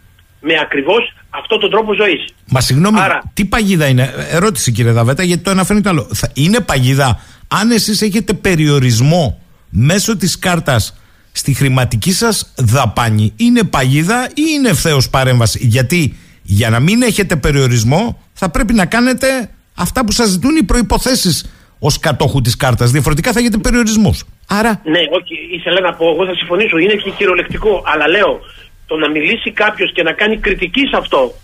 με ακριβώς αυτόν τον τρόπο ζωής. Μα συγγνώμη, Άρα- τι παγίδα είναι; Ερώτηση κύριε Δαβέτα, γιατί το ένα φαίνεται άλλο. Θα- είναι παγίδα αν εσείς έχετε περιορισμό μέσω της κάρτας στη χρηματική σας δαπάνη. Είναι παγίδα ή είναι ευθέως παρέμβαση; Γιατί για να μην έχετε περιορισμό θα πρέπει να κάνετε αυτά που σας ζητούν οι προϋποθέσεις ως κατόχου της κάρτας. Διαφορετικά θα έχετε περιορισμούς. Άρα Ναι, όχι, ήθελα να πω, εγώ θα συμφωνήσω, είναι και κυριολεκτικό, αλλά λέω, το να μιλήσει κάποιος και να κάνει κριτική σε αυτό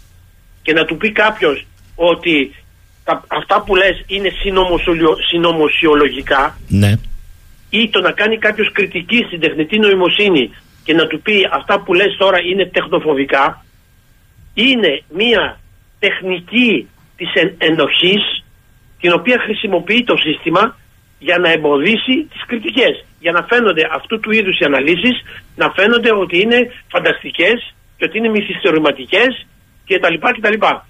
και να του πει κάποιος ότι τα, αυτά που λες είναι συνωμοσιολο- συνωμοσιολογικά ναι. Ή το να κάνει κάποιος κριτική στην τεχνητή νοημοσύνη και να του πει αυτά που λες τώρα είναι τεχνοφοβικά είναι μια τεχνική της εν, ενοχής την οποία χρησιμοποιεί το σύστημα για να εμποδίσει τις κριτικές για να φαίνονται αυτού του είδους οι αναλύσεις να φαίνονται ότι είναι φανταστικές και ότι είναι μυθιστορηματικές και τα λοιπά και τα λοιπά.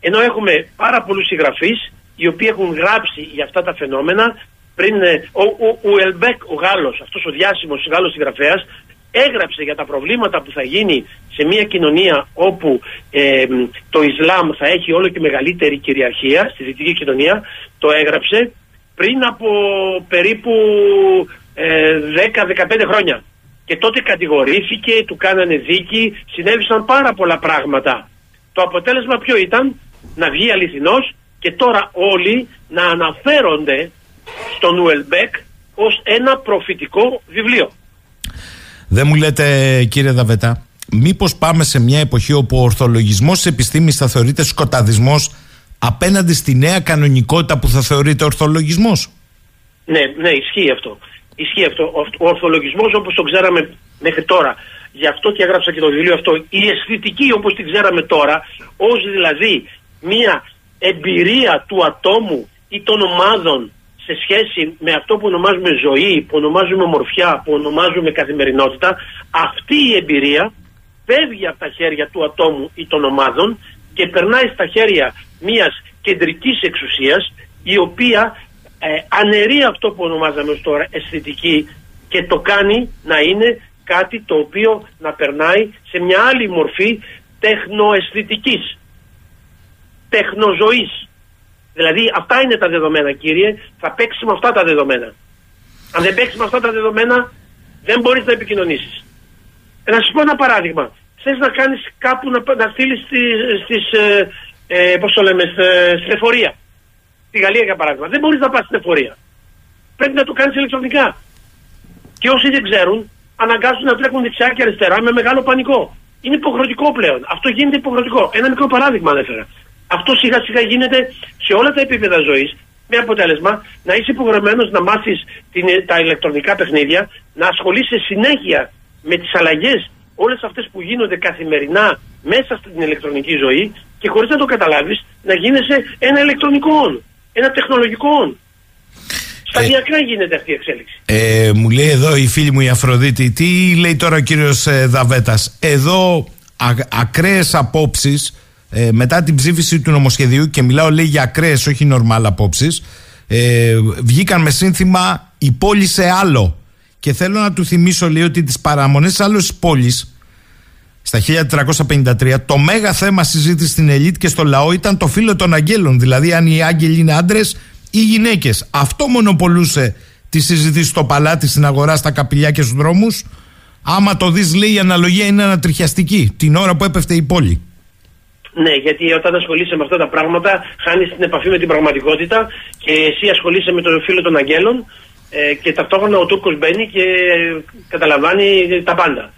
Ενώ έχουμε πάρα πολλούς συγγραφείς οι οποίοι έχουν γράψει για αυτά τα φαινόμενα πριν ε, ο, ο, ο Ελμπέκ, ο Γάλλος, αυτός ο διάσημος Γάλλος συγγραφέας έγραψε για τα προβλήματα που θα γίνει σε μια κοινωνία όπου ε, το Ισλάμ θα έχει όλο και μεγαλύτερη κυριαρχία στη δυτική κοινωνία το έγραψε πριν από περίπου ε, 10-15 χρόνια. Και τότε κατηγορήθηκε, του κάνανε δίκη συνέβησαν πάρα πολλά πράγματα. Το αποτέλεσμα ποιο ήταν; Να βγει αληθινός και τώρα όλοι να αναφέρονται στον Ουελμπέκ ως ένα προφητικό βιβλίο Δεν μου λέτε κύριε Δαβετά, μήπως πάμε σε μια εποχή όπου ο ορθολογισμός της επιστήμης θα θεωρείται σκοταδισμός απέναντι στη νέα κανονικότητα που θα θεωρείται ορθολογισμός; Ναι, ναι, ισχύει αυτό. Ισχύει αυτό. Ο, ο ορθολογισμός όπως τον ξέραμε μέχρι τώρα, γι' αυτό και έγραψα και το βιβλίο αυτό, η αισθητική όπως την ξέραμε τώρα, ως δηλαδή μια εμπειρία του ατόμου ή των ομάδων σε σχέση με αυτό που ονομάζουμε ζωή, που ονομάζουμε ομορφιά, που ονομάζουμε καθημερινότητα, αυτή η εμπειρία φεύγει από τα χέρια του ατόμου ή των ομάδων και περνάει στα χέρια μιας κεντρικής εξουσίας η οποία ε, αναιρεί αυτό που ονομάζαμε ως τώρα αισθητική και το κάνει να είναι κάτι το οποίο να περνάει σε μια άλλη μορφή τεχνοαισθητικής, τεχνοζωής. Δηλαδή αυτά είναι τα δεδομένα κύριε, θα παίξει με αυτά τα δεδομένα. Αν δεν παίξει με αυτά τα δεδομένα δεν μπορείς να επικοινωνήσεις. Ε, να σου πω ένα παράδειγμα. Θες να κάνεις κάπου να, να στείλεις στις, στις ε, ε, πώς το λέμε, στη- στην εφορία. Στη Γαλλία για παράδειγμα. Δεν μπορείς να πας στην εφορία. Πρέπει να το κάνεις ηλεκτρονικά. Και όσοι δεν ξέρουν, αναγκάζουν να τρέχουν δεξιά και αριστερά με μεγάλο πανικό. Είναι υποχρεωτικό πλέον. Αυτό γίνεται υποχρεωτικό. Ένα μικρό παράδειγμα ανέφερα. Αυτό σιγά σιγά γίνεται σε όλα τα επίπεδα ζωής. Με αποτέλεσμα να είσαι υποχρεωμένος να μάθεις τα ηλεκτρονικά παιχνίδια, να ασχολείσαι συνέχεια με τις αλλαγές όλες αυτές που γίνονται καθημερινά μέσα στην ηλεκτρονική ζωή και χωρίς να το καταλάβεις να γίνεσαι ένα ηλεκτρονικό όν, ένα τεχνολογικό όν. Σταδιακά γίνεται αυτή η εξέλιξη. Ε, μου λέει εδώ η φίλη μου η Αφροδίτη, τι λέει τώρα ο κύριος ε, Δαβέτας; Εδώ α, ακραίες απόψεις ε, μετά την ψήφιση του νομοσχεδίου και μιλάω λέει για ακραίες όχι νορμάλ απόψεις ε, βγήκαν με σύνθημα η πόλη σε άλλο και θέλω να του θυμίσω λέει ότι τις παραμονές άλλος πόλης στα 1453 το μέγα θέμα συζήτησης στην ελίτ και στο λαό ήταν το φύλλο των αγγέλων. Δηλαδή αν οι άγγελοι είναι άντρες ή γυναίκες. Αυτό μονοπολούσε τη συζήτηση στο παλάτι, στην αγορά, στα καπηλιά και στους δρόμους. Άμα το δεις λέει η αναλογία είναι ανατριχιαστική την ώρα που έπεφτε η πόλη Ναι, γιατί όταν ασχολείσαι με αυτά τα πράγματα, χάνεις την επαφή με την πραγματικότητα και εσύ ασχολείσαι με τον φίλο των Αγγέλων ε, και ταυτόχρονα ο Τούρκος μπαίνει και καταλαμβάνει τα πάντα.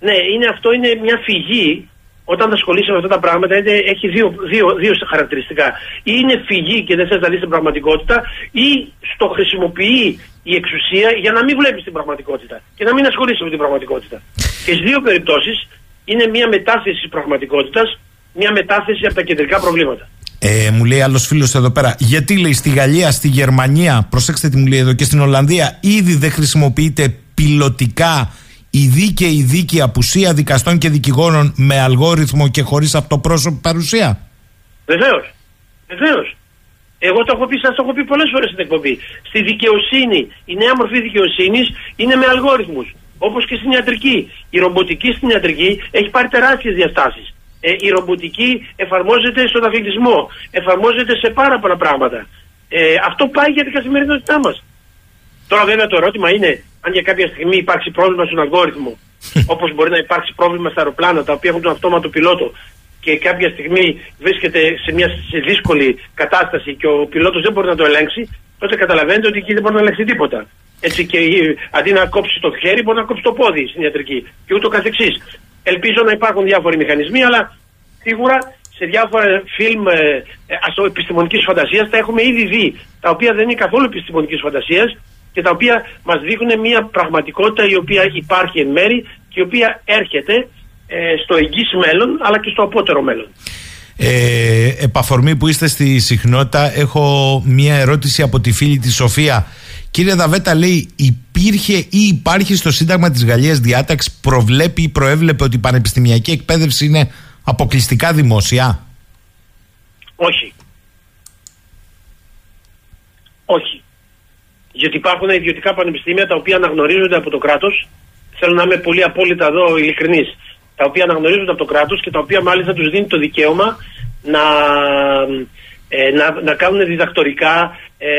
Ναι, είναι, αυτό είναι μια φυγή. Όταν ασχολείσαι με αυτά τα πράγματα, είναι, έχει δύο, δύο, δύο χαρακτηριστικά. Ή είναι φυγή και δεν θες να δεις την πραγματικότητα, ή στο χρησιμοποιεί η εξουσία για να μην βλέπεις την πραγματικότητα και να μην ασχολείσαι με την πραγματικότητα. Και στις δύο περιπτώσεις είναι μια μετάθεση της πραγματικότητας μια μετάθεση από τα κεντρικά προβλήματα. Ε, μου λέει άλλος φίλος εδώ πέρα, γιατί λέει στη Γαλλία, στη Γερμανία, προσέξτε τι μου λέει εδώ και στην Ολλανδία, ήδη δεν χρησιμοποιείται πιλωτικά η δίκαιη δίκη απουσία δικαστών και δικηγόρων με αλγόριθμο και χωρίς αυτοπρόσωπη παρουσία. Βεβαίως. Βεβαίως. Εγώ το έχω πει, σας το έχω πει πολλές φορές στην εκπομπή. Στη δικαιοσύνη, η νέα μορφή δικαιοσύνης είναι με αλγόριθμους. Όπως και στην ιατρική. Η ρομποτική στην ιατρική έχει πάρει τεράστιες διαστάσεις. Ε, η ρομποτική εφαρμόζεται στον αθλητισμό. Εφαρμόζεται σε πάρα πολλά πράγματα. Ε, αυτό πάει για την καθημερινότητά μας. Τώρα, βέβαια, το ερώτημα είναι αν για κάποια στιγμή υπάρξει πρόβλημα στον αλγόριθμο, όπως μπορεί να υπάρξει πρόβλημα στα αεροπλάνα τα οποία έχουν τον αυτόματο πιλότο και κάποια στιγμή βρίσκεται σε μια σε δύσκολη κατάσταση και ο πιλότος δεν μπορεί να το ελέγξει, τότε καταλαβαίνετε ότι εκεί δεν μπορεί να ελέγξει τίποτα. Έτσι και αντί να κόψει το χέρι, μπορεί να κόψει το πόδι στην ιατρική και ούτω καθεξής. Ελπίζω να υπάρχουν διάφοροι μηχανισμοί, αλλά σίγουρα σε διάφορα φιλμ ε, ε, επιστημονικής φαντασίας τα έχουμε ήδη δει, τα οποία δεν είναι καθόλου επιστημονικής φαντασίας και τα οποία μας δείχνουν μια πραγματικότητα η οποία υπάρχει εν μέρη και η οποία έρχεται ε, στο εγγύς μέλλον αλλά και στο απότερο μέλλον. Ε, επαφορμή που είστε στη συχνότητα έχω μια ερώτηση από τη φίλη τη Σοφία Κύριε Δαβέτα λέει υπήρχε ή υπάρχει στο Σύνταγμα της Γαλλίας διάταξη προβλέπει ή προέβλεπε ότι η πανεπιστημιακή εκπαίδευση είναι αποκλειστικά δημόσια; Όχι. Όχι. Γιατί υπάρχουν ιδιωτικά πανεπιστήμια τα οποία αναγνωρίζονται από το κράτος. Θέλω να είμαι πολύ απόλυτα εδώ ειλικρινής. Τα οποία αναγνωρίζονται από το κράτος και τα οποία μάλιστα τους δίνει το δικαίωμα να, ε, να, να κάνουν διδακτορικά, ε,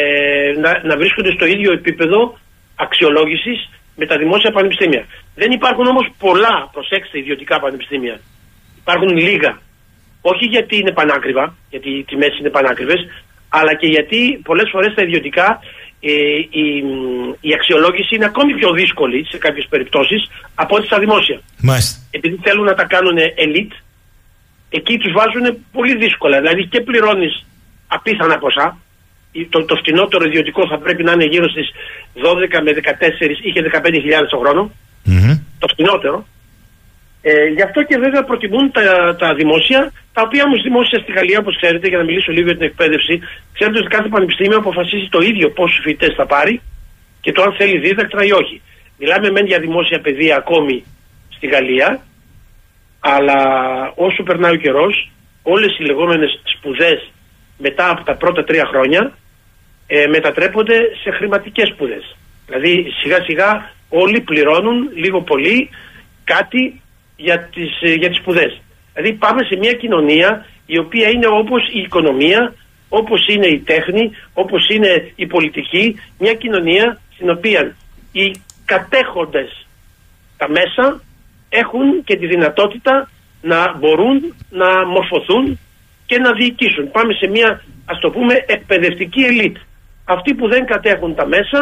να, να βρίσκονται στο ίδιο επίπεδο αξιολόγησης με τα δημόσια πανεπιστήμια. Δεν υπάρχουν όμως πολλά, προσέξτε, ιδιωτικά πανεπιστήμια. Υπάρχουν λίγα. Όχι γιατί είναι πανάκριβα, γιατί οι τιμές είναι πανάκριβες, αλλά και γιατί πολλές φορές τα ιδιωτικά ε, η, η αξιολόγηση είναι ακόμη πιο δύσκολη σε κάποιες περιπτώσεις από ό,τι στα δημόσια. Μάλιστα. Επειδή θέλουν να τα κάνουν elite, εκεί τους βάζουν πολύ δύσκολα. Δηλαδή και πληρώνεις απίθανα ποσά, το, το φτηνότερο ιδιωτικό θα πρέπει να είναι γύρω στις 12 με 14 ή και 15 χιλιάδες το χρονο το φτηνότερο, ε, γι' αυτό και βέβαια προτιμούν τα, τα δημόσια, τα οποία όμως δημόσια στη Γαλλία, όπως ξέρετε, για να μιλήσω λίγο για την εκπαίδευση, ξέρετε ότι κάθε πανεπιστήμιο αποφασίζει το ίδιο πόσους φοιτητές θα πάρει και το αν θέλει δίδακτρα ή όχι. Μιλάμε μεν για δημόσια παιδεία ακόμη στη Γαλλία, αλλά όσο περνάει ο καιρός, όλες οι λεγόμενες σπουδές μετά από τα πρώτα τρία χρόνια ε, μετατρέπονται σε χρηματικές σπουδές. Δηλαδή σιγά σιγά όλοι πληρώνουν λίγο πολύ κάτι για τις, ε, για τις σπουδές. Δηλαδή πάμε σε μια κοινωνία η οποία είναι όπως η οικονομία, όπως είναι η τέχνη, όπως είναι η πολιτική, μια κοινωνία στην οποία οι κατέχοντες τα μέσα έχουν και τη δυνατότητα να μπορούν να μορφωθούν και να διοικήσουν. Πάμε σε μια ας το πούμε εκπαιδευτική ελίτ. Αυτοί που δεν κατέχουν τα μέσα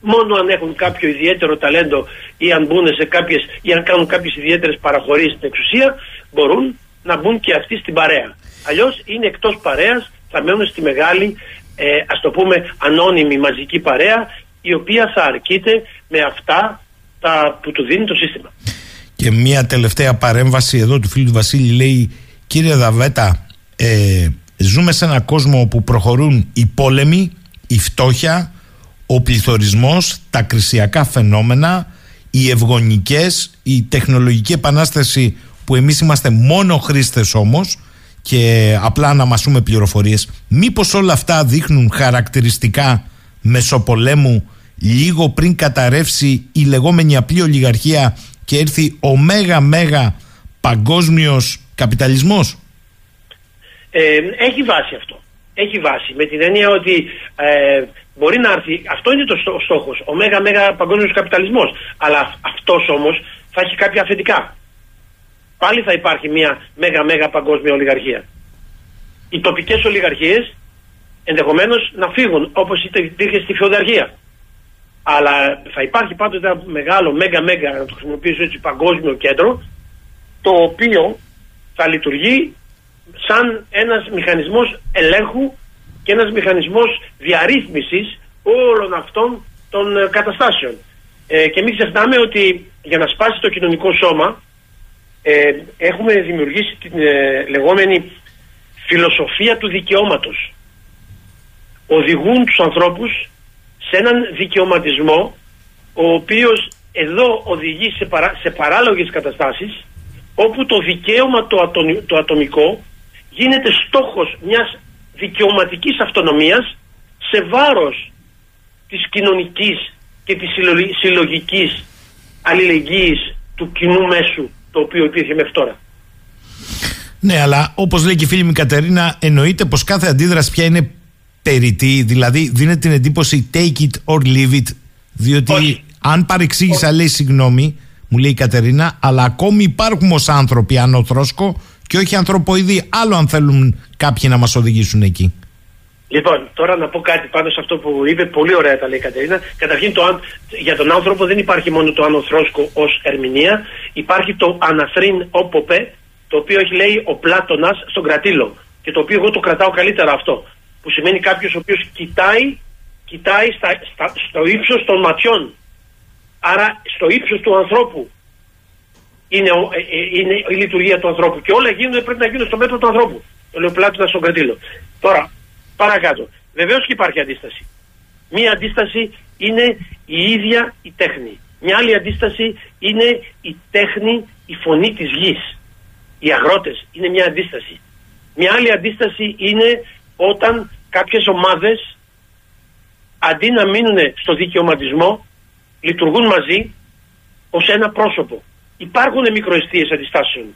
μόνο αν έχουν κάποιο ιδιαίτερο ταλέντο ή αν μπουν σε κάποιες ή αν κάνουν κάποιες ιδιαίτερες παραχωρήσεις στην εξουσία μπορούν να μπουν και αυτοί στην παρέα. Αλλιώς είναι εκτός παρέας, θα μένουν στη μεγάλη ε, ας το πούμε ανώνυμη μαζική παρέα η οποία θα αρκείται με αυτά τα που του δίνει το σύστημα. Και μια τελευταία παρέμβαση εδώ του φίλου του Βασίλη λέει κύριε Δαβέτα ε, ζούμε σε έναν κόσμο όπου προχωρούν οι πόλεμοι, η φτώχεια, ο πληθωρισμός, τα κρισιακά φαινόμενα, οι ευγονικές, η τεχνολογική επανάσταση που εμείς είμαστε μόνο χρήστες όμως και απλά αναμασούμε πληροφορίες. Μήπως όλα αυτά δείχνουν χαρακτηριστικά μεσοπολέμου λίγο πριν καταρρεύσει η λεγόμενη απλή ολιγαρχία και έρθει ο μέγα μέγα παγκόσμιος καπιταλισμός; Ε, έχει βάση αυτό. Έχει βάση. Με την έννοια ότι ε, Μπορεί να έρθει, αυτό είναι το στόχος, ο μέγα μέγα παγκόσμιος καπιταλισμός. Αλλά αυτός όμως θα έχει κάποια αφεντικά. Πάλι θα υπάρχει μια μέγα μέγα παγκόσμια ολιγαρχία. Οι τοπικές ολιγαρχίες ενδεχομένως να φύγουν όπως υπήρχε στη φεουδαρχία. Αλλά θα υπάρχει πάντοτε ένα μεγάλο μέγα μέγα, να το χρησιμοποιήσω έτσι, παγκόσμιο κέντρο, το οποίο θα λειτουργεί σαν ένας μηχανισμός ελέγχου και ένας μηχανισμός διαρρύθμισης όλων αυτών των ε, καταστάσεων. Ε, και μην ξεχνάμε ότι για να σπάσει το κοινωνικό σώμα ε, έχουμε δημιουργήσει την ε, λεγόμενη φιλοσοφία του δικαιώματος. Οδηγούν τους ανθρώπους σε έναν δικαιωματισμό ο οποίος εδώ οδηγεί σε, παρά, σε παράλογες καταστάσεις όπου το δικαίωμα το, το ατομικό γίνεται στόχος μιας δικαιωματικής αυτονομίας σε βάρος της κοινωνικής και της συλλογικής αλληλεγγύης του κοινού μέσου το οποίο υπήρχε μέχρι τώρα. Ναι, αλλά όπως λέει και η φίλη μου Κατερίνα, εννοείται πως κάθε αντίδραση πια είναι περιττή, δηλαδή δίνεται την εντύπωση take it or leave it, διότι αν παρεξήγησα λέει συγγνώμη, μου λέει η Κατερίνα, αλλά ακόμη υπάρχουν ως άνθρωποι ανώθροσκο και όχι ανθρωποειδή, άλλο αν θέλουν κάποιοι να μας οδηγήσουν εκεί. Λοιπόν, τώρα να πω κάτι πάνω σε αυτό που είπε, πολύ ωραία τα λέει η Κατερίνα. Καταρχήν, το, για τον άνθρωπο δεν υπάρχει μόνο το ανωθρόσκο ως ερμηνεία, υπάρχει το αναθρίν όποπε, το οποίο έχει λέει ο Πλάτονα στον κρατήλο. Και το οποίο εγώ το κρατάω καλύτερα αυτό. Που σημαίνει κάποιος ο οποίος κοιτάει, κοιτάει στα, στα, στο ύψος των ματιών. Άρα στο ύψος του ανθρώπου είναι, ε, ε, είναι η λειτουργία του ανθρώπου. Και όλα γίνονται, πρέπει να γίνουν στο μέτρο του ανθρώπου. Το λέει ο Πλάτονα στον κρατήλο. Τώρα, Παρακάτω. Βεβαίως και υπάρχει αντίσταση. Μία αντίσταση είναι η ίδια η τέχνη. Μια άλλη αντίσταση είναι η τέχνη, η φωνή της γης. Οι αγρότες είναι μια αντίσταση. Μια άλλη αντίσταση είναι όταν κάποιες ομάδες αντί να μείνουν στο δικαιωματισμό λειτουργούν μαζί ως ένα πρόσωπο. Υπάρχουν μικροαιστείες αντιστάσεων.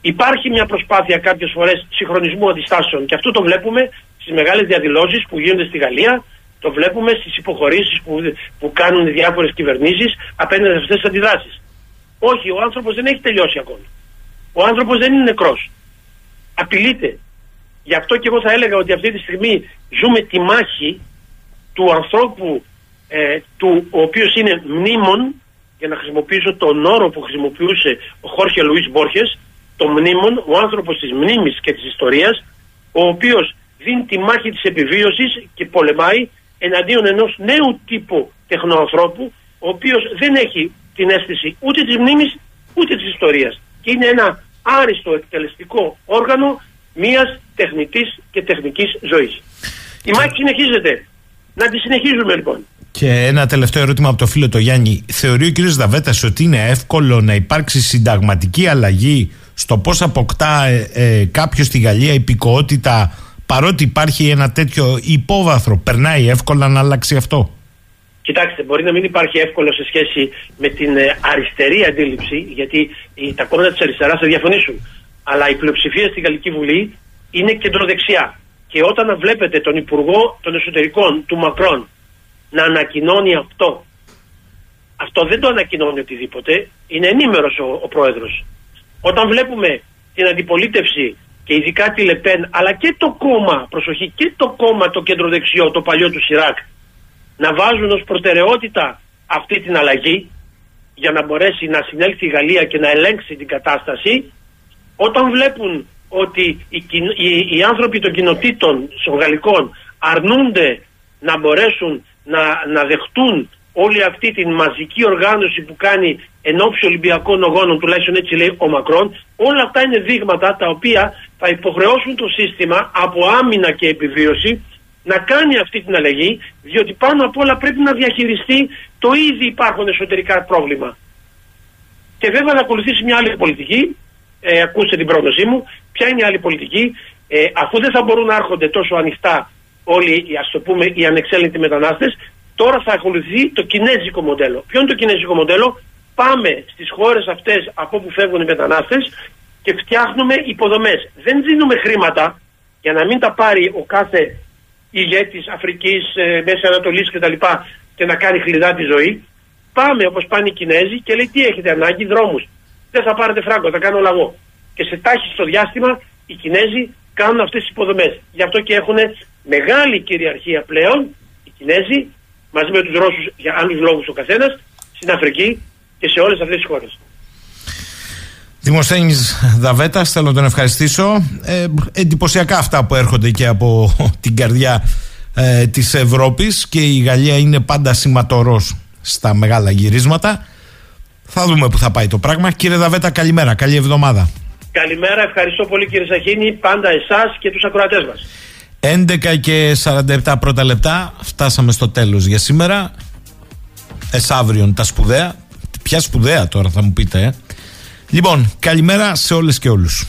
Υπάρχει μια προσπάθεια κάποιες φορές συγχρονισμού αντιστάσεων και αυτό το βλέπουμε στις μεγάλες διαδηλώσεις που γίνονται στη Γαλλία, το βλέπουμε στις υποχωρήσεις που, που κάνουν οι διάφορες κυβερνήσεις απέναντι σε αυτές τις αντιδράσεις. Όχι, ο άνθρωπος δεν έχει τελειώσει ακόμα. Ο άνθρωπος δεν είναι νεκρός. Απειλείται. Γι' αυτό και εγώ θα έλεγα ότι αυτή τη στιγμή ζούμε τη μάχη του ανθρώπου ε, του, ο οποίος είναι μνήμων για να χρησιμοποιήσω τον όρο που χρησιμοποιούσε ο Χόρχε Λουίς Μπόρχες το μνήμον, ο άνθρωπος της μνήμης και της ιστορίας ο οποίος δίνει τη μάχη της επιβίωσης και πολεμάει εναντίον ενός νέου τύπου τεχνοανθρώπου ο οποίος δεν έχει την αίσθηση ούτε της μνήμης ούτε της ιστορίας και είναι ένα άριστο εκτελεστικό όργανο μιας τεχνητής και τεχνικής ζωής. Η μάχη συνεχίζεται. Να τη συνεχίζουμε λοιπόν. Και ένα τελευταίο ερώτημα από το φίλο το Γιάννη. Θεωρεί ο κ. Δαβέτας ότι είναι εύκολο να υπάρξει συνταγματική αλλαγή στο πώς αποκτά ε, ε, κάποιος στη Γαλλία υπηκότητα παρότι υπάρχει ένα τέτοιο υπόβαθρο, περνάει εύκολα να αλλάξει αυτό; Κοιτάξτε, μπορεί να μην υπάρχει εύκολο σε σχέση με την ε, αριστερή αντίληψη, γιατί τα κόμματα της αριστεράς θα διαφωνήσουν. Αλλά η πλειοψηφία στη Γαλλική Βουλή είναι κεντροδεξιά. Και όταν βλέπετε τον Υπουργό των Εσωτερικών του Μακρόν να ανακοινώνει αυτό, αυτό δεν το ανακοινώνει οτιδήποτε, είναι ενήμερος ο, ο πρόεδρος. Όταν βλέπουμε την αντιπολίτευση και ειδικά τη Λεπέν, αλλά και το κόμμα, προσοχή, και το κόμμα το κέντρο δεξιό, το παλιό του Σιράκ, να βάζουν ως προτεραιότητα αυτή την αλλαγή για να μπορέσει να συνέλθει η Γαλλία και να ελέγξει την κατάσταση, όταν βλέπουν ότι οι, οι, οι άνθρωποι των κοινοτήτων των γαλλικών αρνούνται να μπορέσουν να, να δεχτούν όλη αυτή την μαζική οργάνωση που κάνει εν ώψη Ολυμπιακών Ογώνων, τουλάχιστον έτσι λέει ο Μακρόν, όλα αυτά είναι δείγματα τα οποία θα υποχρεώσουν το σύστημα από άμυνα και επιβίωση να κάνει αυτή την αλλαγή, διότι πάνω απ' όλα πρέπει να διαχειριστεί το ήδη υπάρχον εσωτερικά πρόβλημα. Και βέβαια να ακολουθήσει μια άλλη πολιτική, ε, ακούστε την πρότασή μου, ποια είναι η άλλη πολιτική, ε, αφού δεν θα μπορούν να έρχονται τόσο ανοιχτά όλοι ας το πούμε οι ανεξέλεγκτοι μετανάστες, τώρα θα ακολουθεί το κινέζικο μοντέλο. Ποιο είναι το κινέζικο μοντέλο, πάμε στις χώρες αυτές από όπου φεύγουν οι μετανάστες και φτιάχνουμε υποδομές. Δεν δίνουμε χρήματα για να μην τα πάρει ο κάθε ηγέτης Αφρικής, ε, Μέσης Ανατολής κτλ. και να κάνει χλιδά τη ζωή. Πάμε όπως πάνε οι Κινέζοι και λέει τι έχετε ανάγκη, δρόμους. Δεν θα πάρετε φράγκο, θα κάνω λαγό. Και σε τάχιστο διάστημα οι Κινέζοι κάνουν αυτές τις υποδομές. Γι' αυτό και έχουν μεγάλη κυριαρχία πλέον οι Κινέζοι μαζί με τους Ρώσους για άλλους λόγους ο καθένας στην Αφρική και σε όλες αυτές τις χώρες. Δημοσθένης Δαβέτας, θέλω να τον ευχαριστήσω. Ε, εντυπωσιακά αυτά που έρχονται και από την καρδιά ε, της Ευρώπης και η Γαλλία είναι πάντα σηματορός στα μεγάλα γυρίσματα. Θα δούμε που θα πάει το πράγμα. Κύριε Δαβέτα, καλημέρα. Καλή εβδομάδα. Καλημέρα, ευχαριστώ πολύ κύριε Σαχίνη, πάντα εσάς και τους ακροατές μας. 11 και 47 πρώτα λεπτά, φτάσαμε στο τέλος για σήμερα. Εσάβριον τα σπουδαία. Ποια σπουδαία τώρα θα μου πείτε, ε. Λοιπόν, καλημέρα σε όλες και όλους.